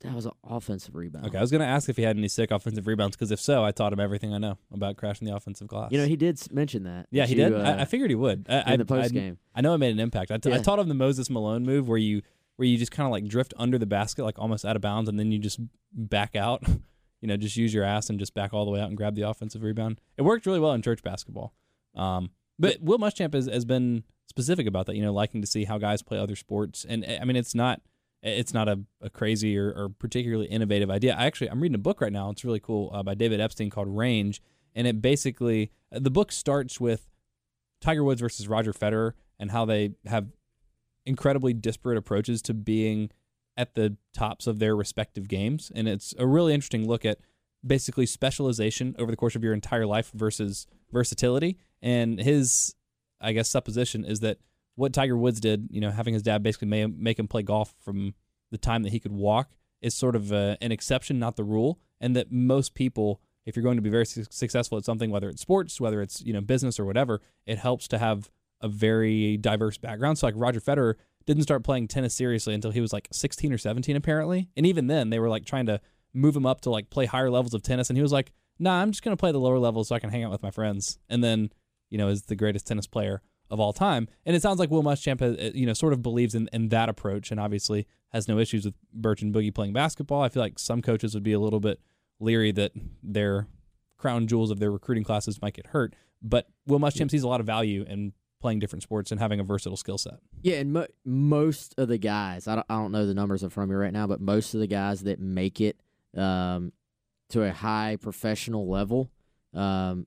that was an offensive rebound. Okay, I was going to ask if he had any sick offensive rebounds because if so, I taught him everything I know about crashing the offensive glass. You know, he did mention that. Yeah, he you, did. Uh, I, I, figured he would. I, in I, the post game, I, know it made an impact. I, t- yeah. I taught him the Moses Malone move where you where you just kind of like drift under the basket, like almost out of bounds, and then you just back out. you know, just use your ass and just back all the way out and grab the offensive rebound. It worked really well in church basketball. Um, but Will Muschamp has, has been specific about that. You know, liking to see how guys play other sports, and I mean, it's not it's not a, a crazy or, or, particularly innovative idea. I actually I'm reading a book right now. It's really cool uh, by David Epstein called Range, and it basically uh, the book starts with Tiger Woods versus Roger Federer and how they have incredibly disparate approaches to being at the tops of their respective games, and it's a really interesting look at basically specialization over the course of your entire life versus versatility. And his, I guess, supposition is that what Tiger Woods did, you know, having his dad basically make, make him play golf from the time that he could walk is sort of a, an exception, not the rule, and that most people, if you're going to be very su- successful at something, whether it's sports, whether it's you know business or whatever, it helps to have a very diverse background. So like Roger Federer didn't start playing tennis seriously until he was like 16 or 17 apparently, and even then they were like trying to move him up to like play higher levels of tennis, and he was like, "Nah, I'm just gonna play the lower levels so I can hang out with my friends." And then, you know, is the greatest tennis player of all time. And it sounds like Will Muschamp, has, you know, sort of believes in, in that approach, and obviously has no issues with Burch and Boogie playing basketball. I feel like some coaches would be a little bit leery that their crown jewels of their recruiting classes might get hurt. But Will Muschamp sees a lot of value in playing different sports and having a versatile skill set. Yeah, and mo- most of the guys, I don't, I don't know the numbers in front of me right now, but most of the guys that make it um, to a high professional level um,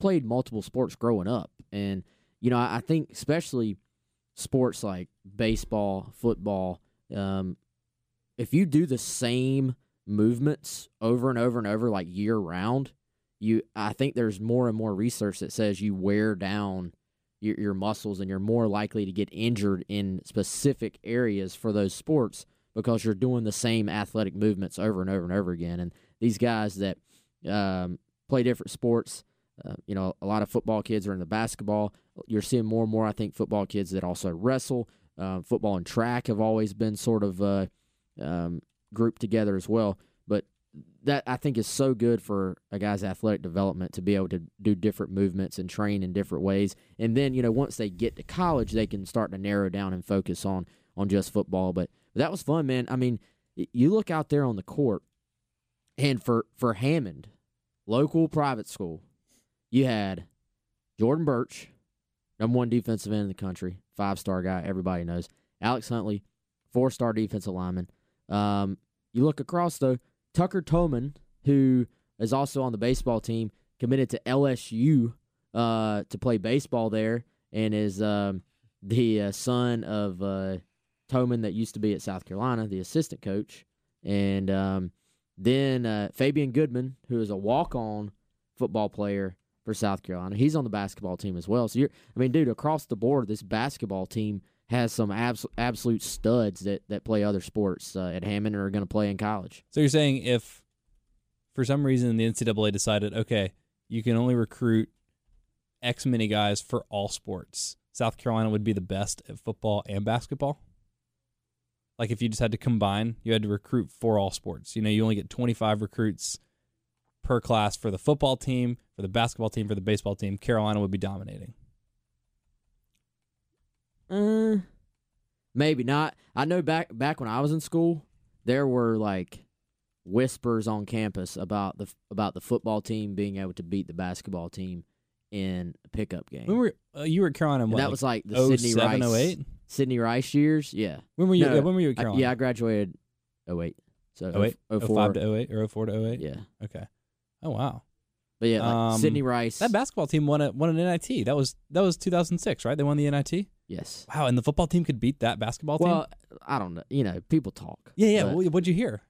played multiple sports growing up. And, you know, I, I think especially sports like baseball, football, um, if you do the same movements over and over and over, like year round, you I think there's more and more research that says you wear down your, your muscles and you're more likely to get injured in specific areas for those sports because you're doing the same athletic movements over and over and over again. And these guys that um, play different sports, uh, you know, a lot of football kids are into basketball. You're seeing more and more, I think, football kids that also wrestle. Uh, football and track have always been sort of uh, um, grouped together as well. That I think is so good for a guy's athletic development to be able to do different movements and train in different ways. And then you know once they get to college, they can start to narrow down and focus on on just football. But, but that was fun, man. I mean, you look out there on the court, and for for Hammond, local private school, you had Jordan Burch, number one defensive end in the country, five star guy, everybody knows. Alex Huntley, four star defensive lineman. Um, you look across though, Tucker Toman, who is also on the baseball team, committed to LSU uh, to play baseball there, and is um, the uh, son of uh, Toman that used to be at South Carolina, the assistant coach, and um, then uh, Fabian Goodman, who is a walk-on football player for South Carolina. He's on the basketball team as well. So you're, I mean, dude, across the board, this basketball team has some abs- absolute studs that, that play other sports uh, at Hammond or are going to play in college. So you're saying if for some reason the NCAA decided, okay, you can only recruit X many guys for all sports, South Carolina would be the best at football and basketball? Like if you just had to combine, you had to recruit for all sports. You know, you only get 25 recruits per class for the football team, for the basketball team, for the baseball team. Carolina would be dominating. Uh, maybe not. I know back back when I was in school, there were like whispers on campus about the about the football team being able to beat the basketball team in a pickup game. When were uh, you were at Carolina? And What, that like was like the Sidney Rice 08? Sidney Rice years. Yeah. When were you? No, yeah, when were you at I- Carolina? yeah, I graduated 08. So 08, 04. 05 to 08 or 04 to 08? Yeah. Okay. Oh wow. But yeah, like Um, Sidney Rice. That basketball team won a won an NIT. That was that was 2006, right? They won the NIT. Yes. Wow, and the football team could beat that basketball team. Well, I don't know. You know, people talk. yeah, yeah. but Well, what'd you hear?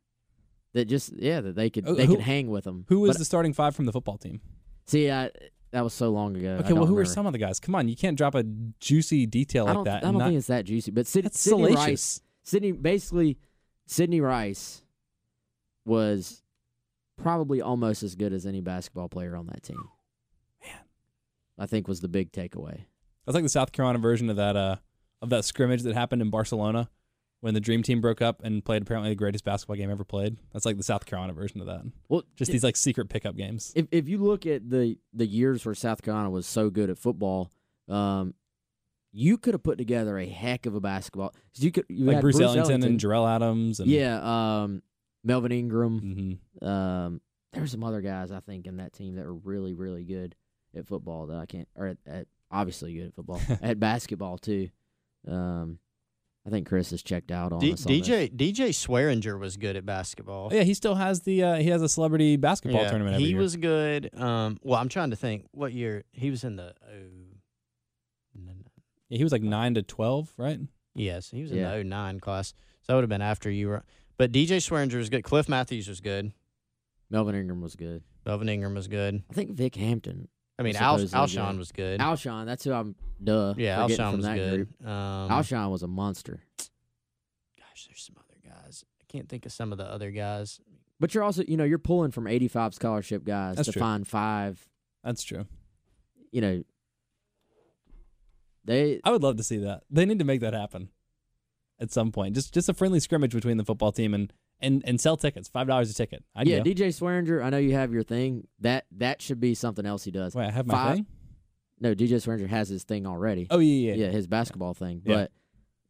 that just yeah, that they could Oh, they who- could hang with them. Who was the starting five from the football team? See, I, that was so long ago. I Okay, well, don't who were remember. some of the guys? Come on, you can't drop a juicy detail I like don't, that. I and don't not, think it's that juicy. But Sid, that's Sidney salacious. Rice, Sidney basically, Sidney Rice was probably almost as good as any basketball player on that team. Man. I think was the big takeaway. That's like the South Carolina version of that uh of that scrimmage that happened in Barcelona when the Dream Team broke up and played apparently the greatest basketball game ever played. That's like the South Carolina version of that. Well, Just i- these like secret pickup games. if if you look at the the years where South Carolina was so good at football, um, you could have put together a heck of a basketball. You could you Like had Bruce, Ellington, and Jarrell Adams and yeah, um, Melvin Ingram. hmm Um, there's some other guys I think in that team that were really, really good at football that I can't, or at, at obviously good at football, at basketball too. Um, I think Chris has checked out on D- us on this. DJ DJ Swearinger was good at basketball. Oh, yeah, he still has the uh, he has a celebrity basketball Yeah, tournament every he year. was good. Um, well, I'm trying to think what year he was in the. Oh, no, no. yeah, he was like nine to twelve, right? Yes, he was Yeah. in the 09 class. So that would have been after you were. But DJ Swearinger was good. Cliff Matthews was good. Melvin Ingram was good. Melvin Ingram was good. I think Vic Hampton, I mean, Al, Supposedly Alshon good. was good. Alshon. That's who I'm. Duh. yeah, forgetting Alshon from was that good. Group. Um, Alshon was a monster. Gosh, there's some other guys. I can't think of some of the other guys. But you're also, you know, you're pulling from 85 scholarship guys That's to true. find five. That's true. You know, they I would love to see that. They need to make that happen at some point. Just just a friendly scrimmage between the football team and and and sell tickets. Five dollars a ticket. I'd yeah, go. DJ Swearinger. I know you have your thing. That that should be something else he does. Wait, I have my Five- thing. No, DJ Swearinger has his thing already. Oh yeah, yeah, yeah, his basketball thing. Yeah. But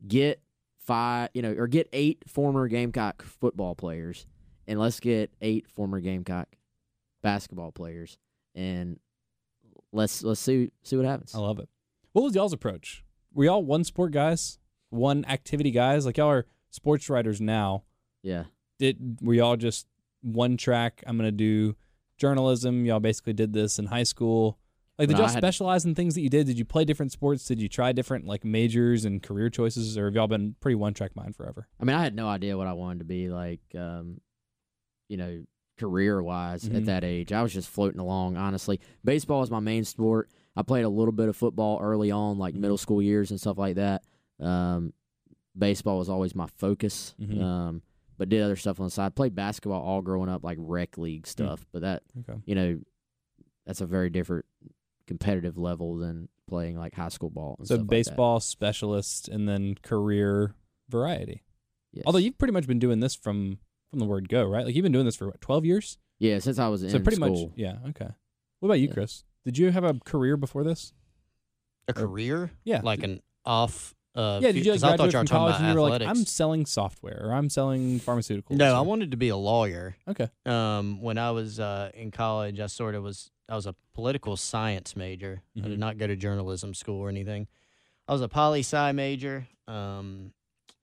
get five, you know, or get eight former Gamecock football players, and let's get eight former Gamecock basketball players, and let's let's see see what happens. I love it. What was y'all's approach? Were y'all one sport guys, one activity guys? Like y'all are sports writers now. Yeah, Did were y'all just one track? I'm gonna do journalism. Y'all basically did this in high school. Like, did No, y'all had- specialize in things that you did? Did you play different sports? Did you try different like majors and career choices, or have y'all been pretty one track mind forever? I mean, I had no idea what I wanted to be like, um, you know, career wise Mhm. at that age. I was just floating along, honestly. Baseball was my main sport. I played a little bit of football early on, like Mhm. middle school years and stuff like that. Um, baseball was always my focus. Mhm. Um, but did other stuff on the side. Played basketball all growing up, like rec league hmm. stuff. But that, Okay. you know, that's a very different competitive level than playing like high school ball. And So stuff like that. baseball specialist and then career variety. Yes. Although you've pretty much been doing this from from the word go, right? Like you've been doing this for what, 12 years? yeah, since I was in so pretty school. much yeah, okay. What about you, Yeah. Chris? Did you have a career before this? A career? Yeah. Like an off. Uh, yeah, did you like because I thought you were from college and you were athletics. like, I'm selling software or I'm selling pharmaceuticals? no, I wanted to be a lawyer. Okay. Um, when I was uh, in college, I sort of was. I was a political science major. I Mhm. did not go to journalism school or anything. I was a poli sci major. Um,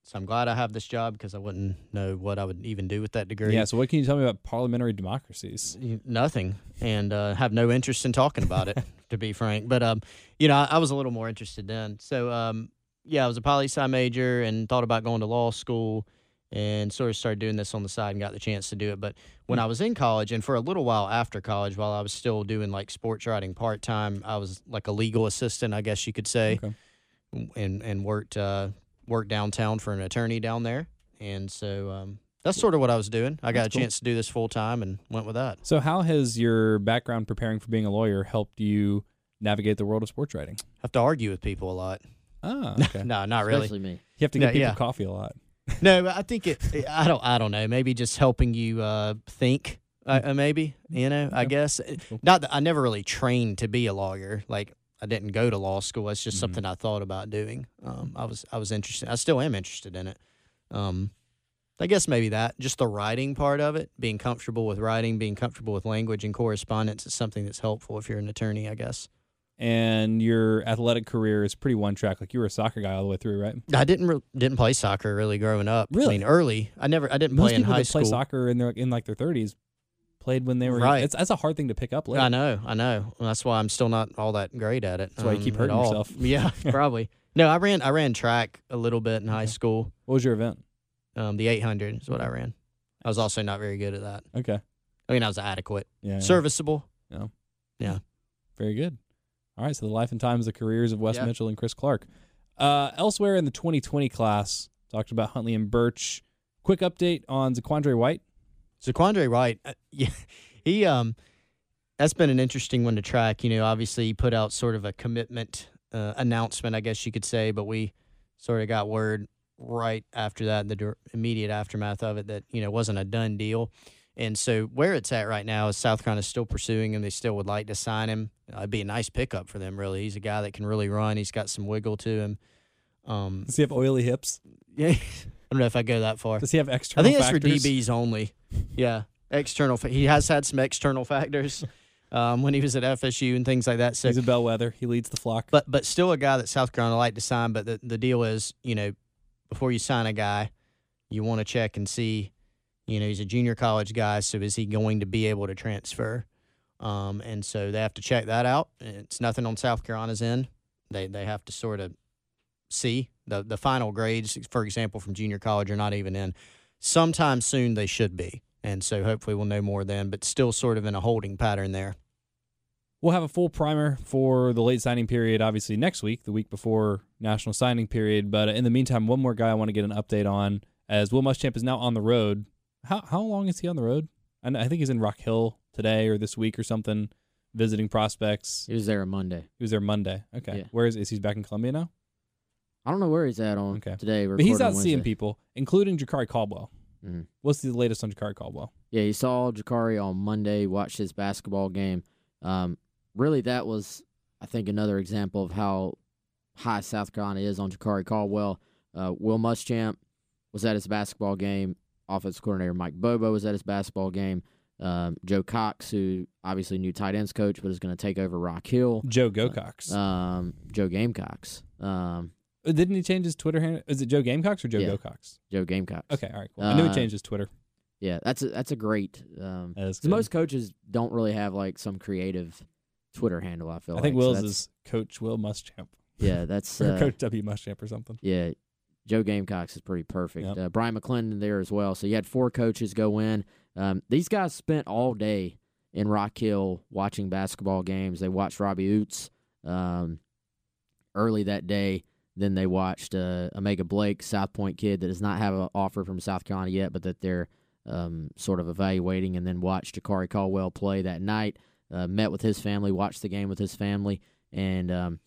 so I'm glad I have this job because I wouldn't know what I would even do with that degree. Yeah, so what can you tell me about parliamentary democracies? Nothing, and uh, have no interest in talking about it, to be frank. But um, you know, I, I was a little more interested then. So um, yeah, I was a poli sci major and thought about going to law school, and sort of started doing this on the side and got the chance to do it. But when I was in college, and for a little while after college, while I was still doing like sports writing part time, I was like a legal assistant, I guess you could say, Okay. and and worked uh, worked downtown for an attorney down there. And so um, that's sort of what I was doing. I got That's a cool. chance to do this full time and went with that. So how has your background preparing for being a lawyer helped you navigate the world of sports writing? have to argue with people a lot. Ah, okay. no, not really. Especially me. You have to No, people yeah. coffee a lot. No, but I think it. I don't. I don't know. Maybe just helping you uh, think. Uh, uh, maybe you know. I guess not that I never really trained to be a lawyer. Like I didn't go to law school. It's just something I thought about doing. Um, I was. I was interested. I still am interested in it. Um, I guess maybe that just the writing part of it, being comfortable with writing, being comfortable with language and correspondence is something that's helpful if you're an attorney. I guess. And your athletic career is pretty one track. Like you were a soccer guy all the way through, right? I didn't re- didn't play soccer really growing up. Really? I mean, early. I never. I didn't Most play in people high that school. play soccer in their in like their thirties played when they were Right. It's that's a hard thing to pick up later. I know, I know. That's why I'm still not all that great at it. That's why you keep at hurting yourself. Yeah, probably. No, I ran I ran track a little bit in high school. What was your event? Um, the 800 is what I ran. I was also not very good at that. Okay. I mean, I was adequate, Yeah. Serviceable. Yeah. serviceable. Very good. All right. So the life and times, the careers of Wes Yeah. Mitchell and Chris Clark. Uh, elsewhere in the 2020 class, talked about Huntley and Burch. Quick update on Zaquandre White. So White, uh, yeah, he um, that's been an interesting one to track. You know, obviously he put out sort of a commitment uh, announcement, I guess you could say, but we sort of got word right after that, the dir- immediate aftermath of it, that you know wasn't a done deal. And so where it's at right now is South Carolina still pursuing him. They still would like to sign him. Uh, it'd be a nice pickup for them, really. He's a guy that can really run. He's got some wiggle to him. Um, Does he have oily hips? yeah, I don't know if I go that far. Does he have external? I think that's factors? for DBs only. Yeah, external. Fa- he has had some external factors um, when he was at FSU and things like that. So, He's a bellwether. He leads the flock. but but still a guy that South Carolina like to sign. But the the deal is, you know, before you sign a guy, you want to check and see, you know, he's a junior college guy, so is he going to be able to transfer? Um, and so they have to check that out. It's nothing on South Carolina's end. They they have to sort of see the the final grades, for example, from junior college are not even in. Sometime soon they should be, and so hopefully we'll know more then. But still, sort of in a holding pattern there. We'll have a full primer for the late signing period, obviously next week, the week before national signing period. But in the meantime, one more guy I want to get an update on, as Will Muschamp is now on the road. How how long is he on the road? I, know, I think he's in Rock Hill today or this week or something, visiting prospects. He was there on Monday. He was there Monday. Okay, Yeah. where is is he back in Columbia now? I don't know where he's at on Okay. today. But he's out seeing people, including Jakari Caldwell. Mhm. What's the latest on Jakari Caldwell? Yeah, he saw Jakari on Monday, watched his basketball game. Um, really, that was, I think, another example of how high South Carolina is on Jakari Caldwell. Uh, Will Muschamp was at his basketball game. Offensive coordinator Mike Bobo was at his basketball game. Um, Joe Cox, who obviously new tight ends coach, but is going to take over Rock Hill. Joe Gocox. Um, Joe Gamecocks. Um, Uh, Didn't he change his Twitter handle? Is it Joe Gamecocks or Joe Yeah. Gocox? Joe Gamecocks. Okay, all right, cool. I knew he Uh, changed his Twitter. Yeah, that's a, that's a great. Um, That is 'cause good. most coaches don't really have like some creative Twitter handle. I feel. I think like. So Will's that's- is Coach Will Muschamp Yeah, that's or uh, Coach W Muschamp or something. yeah. Joe Gamecocks is pretty perfect. Yep. Uh, Bryan McClendon there as well. So you had four coaches go in. Um, these guys spent all day in Rock Hill watching basketball games. They watched Robbie Ouzts um, early that day. Then they watched uh, Omega Blake, South Point kid that does not have an offer from South Carolina yet, but that they're um, sort of evaluating. And then watched Jakari Caldwell play that night. Uh, met with his family, watched the game with his family, and um,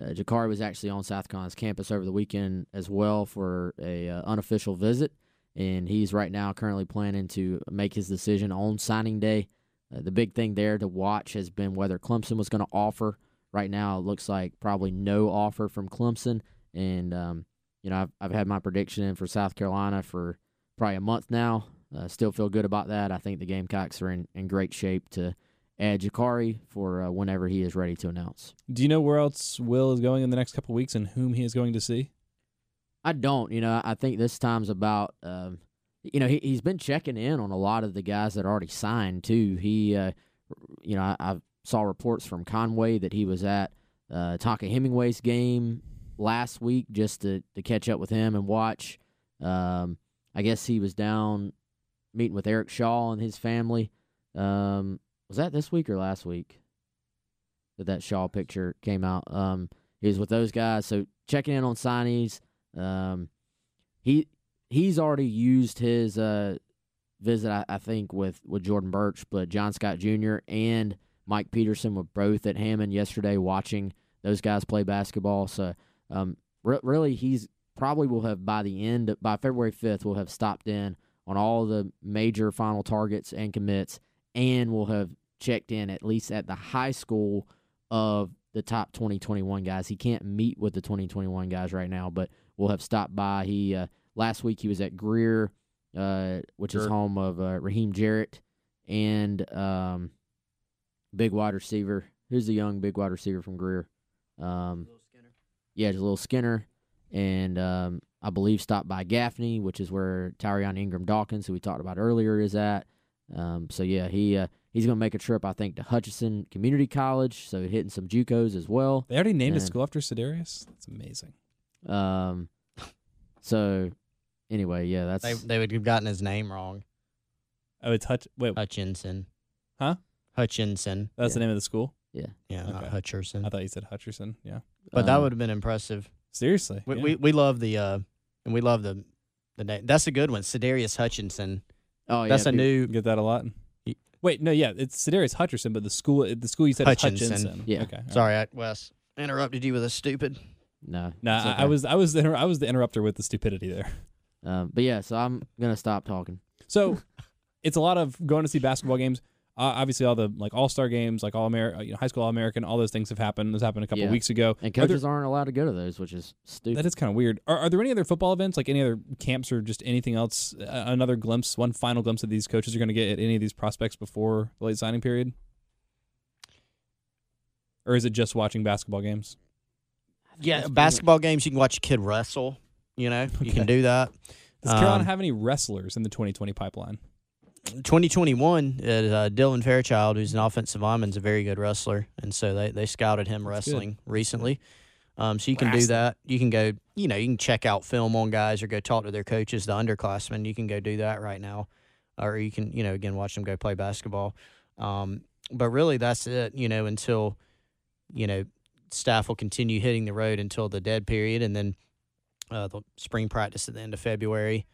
uh, Jakari was actually on South Carolina's campus over the weekend as well for a uh, unofficial visit, and he's right now currently planning to make his decision on signing day. Uh, the big thing there to watch has been whether Clemson was going to offer. Right now, it looks like probably no offer from Clemson, and um, you know I've I've had my prediction in for South Carolina for probably a month now. Uh, still feel good about that. I think the Gamecocks are in, in great shape to add Jakari for uh, whenever he is ready to announce. Do you know where else Will is going in the next couple weeks and whom he is going to see? I don't. You know, I think this time's about. Um, you know, he he's been checking in on a lot of the guys that already signed too. He, uh, you know, I, I saw reports from Conway that he was at uh, Tonka Hemingway's game last week just to to catch up with him and watch. Um, I guess he was down meeting with Eric Shaw and his family. Um, was that this week or last week that that Shaw picture came out? Um, he was with those guys, so checking in on signees. Um, he he's already used his uh, visit, I, I think, with with Jordan Burch, but John Scott Jr. and Mike Peterson were both at Hammond yesterday watching those guys play basketball. So um, re- really, he's probably will have by the end by February fifth will have stopped in on all the major final targets and commits, and will have checked in at least at the high school of the top 2021 guys. He can't meet with the 2021 guys right now, but we'll have stopped by. He uh, last week he was at Greer, uh, which is home of uh, Raheem Jarrett and um, big wide receiver. Who's the young big wide receiver from Greer? Um, yeah, just a little Skinner, and um, I believe stopped by Gaffney, which is where Tyrion Ingram Dawkins, who we talked about earlier, is at. Um, so yeah, he uh, he's gonna make a trip, I think, to Hutchinson Community College, so hitting some JUCOs as well. They already named a school after Sadarius. That's amazing. Um, so anyway, yeah, that's They they would have gotten his name wrong. Oh, it's Hutch. Wait, Hutchinson. Huh? Hutchinson. that's the name of the school. Yeah, Yeah, not Hutcherson. I thought you said Hutcherson. Yeah. But that um, would have been impressive. Seriously. We, yeah. we we love the uh and we love the the name. That's a good one. Sadarius Hutchinson. Oh yeah, That's a new get that a lot. Ye- Wait, no, yeah, it's Sadarius Hutcherson, but the school, the school you said is Hutchinson. Hutchinson. Yeah. Okay. all right. Sorry, I, Wes. Interrupted you with a stupid. No, No, it's I, okay. I was, I was, the, inter- I was the interrupter with the stupidity there. Um, but yeah, so I'm gonna stop talking. So, it's a lot of going to see basketball games. Uh, obviously, all the like All Star games, like All American, you know, high school All American, all those things have happened. This happened a couple Yeah. weeks ago. And Are there- coaches aren't allowed to go to those, which is stupid. That is kind of weird. Are, are there any other football events, like any other camps or just anything else? Uh, another glimpse, one final glimpse of these coaches are going to get at any of these prospects before the late signing period? Or is it just watching basketball games? Yeah, That's basketball games you can watch a kid wrestle. You know, you Okay. can do that. Does Carolina Um, have any wrestlers in the 2020 pipeline? 2021, uh, Dylan Fairchild, who's an offensive lineman, is a very good wrestler, and so they, they scouted him That's good. wrestling recently. Um, so you can do that. You can go, you know, you can check out film on guys or go talk to their coaches, the underclassmen. You can go do that right now, or you can, you know, again watch them go play basketball. Um, but really, that's it. You know, until you know staff will continue hitting the road until the dead period, and then uh, the spring practice at the end of February,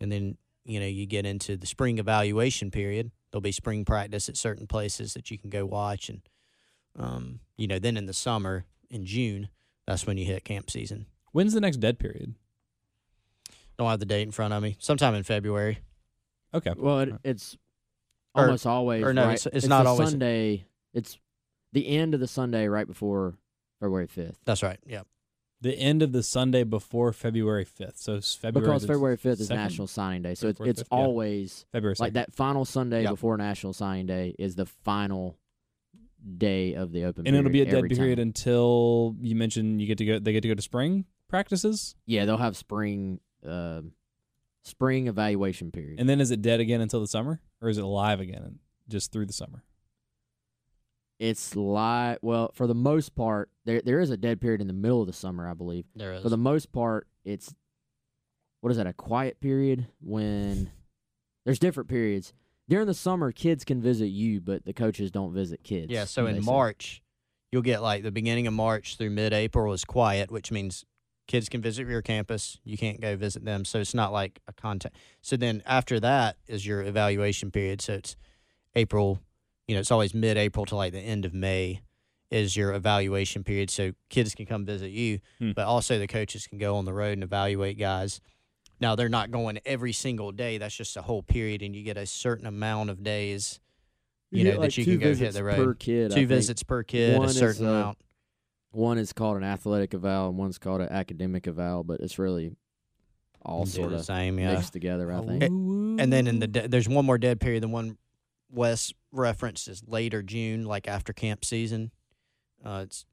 and then you know you get into the spring evaluation period. There'll be spring practice at certain places that you can go watch, and um, you know then in the summer in June, that's when you hit camp season. When's the next dead period? Don't have the date in front of me. Sometime in February. Okay. Well, it, it's Or- almost always. or no, right- it's- it's not the always- Sunday. It's the end of the Sunday right before February fifth. That's right. Yeah. The end of the Sunday before February 5th. So it's February. Because February fifth is second? National Signing Day, so it's it's 5th, yeah. always February 2nd. like that final Sunday Yep. before National Signing Day is the final day of the open. And it'll be a dead period time. until you mentioned you get to go. They get to go to spring practices, Yeah, they'll have spring, uh, spring evaluation period. and then is it dead again until the summer, or is it live again just through the summer? It's live. Well, for the most part, there there is a dead period in the middle of the summer, I believe. There is. For the most part, it's what is that? A quiet period when there's different periods during the summer. Kids can visit you, but the coaches don't visit kids. Yeah, so in. March, you'll get like the beginning of March through mid April is quiet, which means kids can visit your campus. You can't go visit them. So it's not like a contact. So then after that is your evaluation period. So it's April, you know, it's always mid April to like the end of May is your evaluation period. So kids can come visit you, Hmm. but also the coaches can go on the road and evaluate guys. Now they're not going every single day. That's just a whole period, and you get a certain amount of days. You, know get, that you can go hit the road per kid. I two think. visits per kid, One a certain uh, amount. One is called an athletic eval, and one's called an academic eval. But it's really all Do sort the of same, yeah. mixed together. I think. And then in the de- there's one more dead period. than one Wes referenced is later June, like after camp season. Uh, it's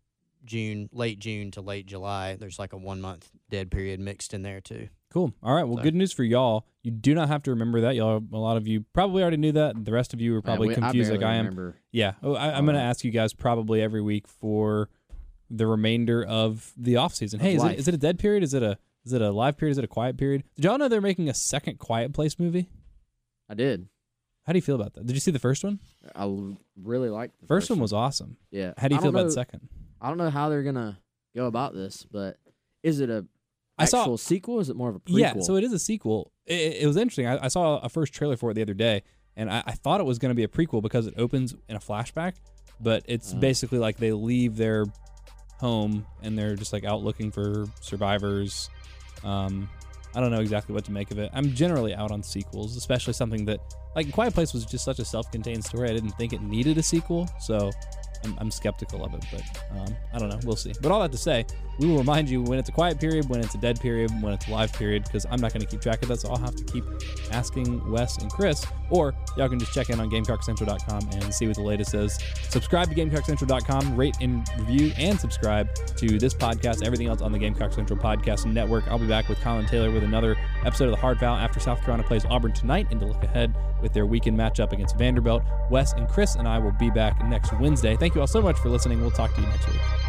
June, late June to late July. There's like a one month dead period mixed in there too. Cool. All right. Well, So- good news for y'all. You do not have to remember that. Y'all, a lot of you probably already knew that. The rest of you were probably Man, we- confused like I am. Remember. Yeah. Oh, I, I'm going to ask you guys probably every week for the remainder of the off season. Hey, is it, life. is it a dead period? Is it a is it a live period? Is it a quiet period? Did y'all know they're making a second Quiet Place movie? I did. How do you feel about that? Did you see the first one? I l- really liked the First, one was awesome. Yeah. How do you I feel don't about know- the second? I don't know how they're gonna go about this, but is it a I saw- actual sequel? Or is it more of a prequel? Yeah, so it is a sequel. It, it was interesting. I, I saw a first trailer for it the other day, and I, I thought it was going to be a prequel because it opens in a flashback, but it's Uh. basically like they leave their home and they're just like out looking for survivors. Um, I don't know exactly what to make of it. I'm generally out on sequels, especially something that like Quiet Place was just such a self-contained story. I didn't think it needed a sequel, so I'm, I'm skeptical of it. But um, I don't know. We'll see. But all that to say, we will remind you when it's a quiet period, when it's a dead period, when it's a live period, because I'm not going to keep track of that. So I'll have to keep asking Wes and Chris, or y'all can just check in on GamecockCentral.com and see what the latest is. Subscribe to GamecockCentral.com, rate and review, and subscribe to this podcast, everything else on the Gamecock Central Podcast Network. I'll be back with Colin Taylor with another episode of the Hard Foul after South Carolina plays Auburn tonight, and to look ahead with their weekend matchup against Vanderbilt. Wes and Chris and I will be back next Wednesday. Thank you all so much for listening. We'll talk to you next week.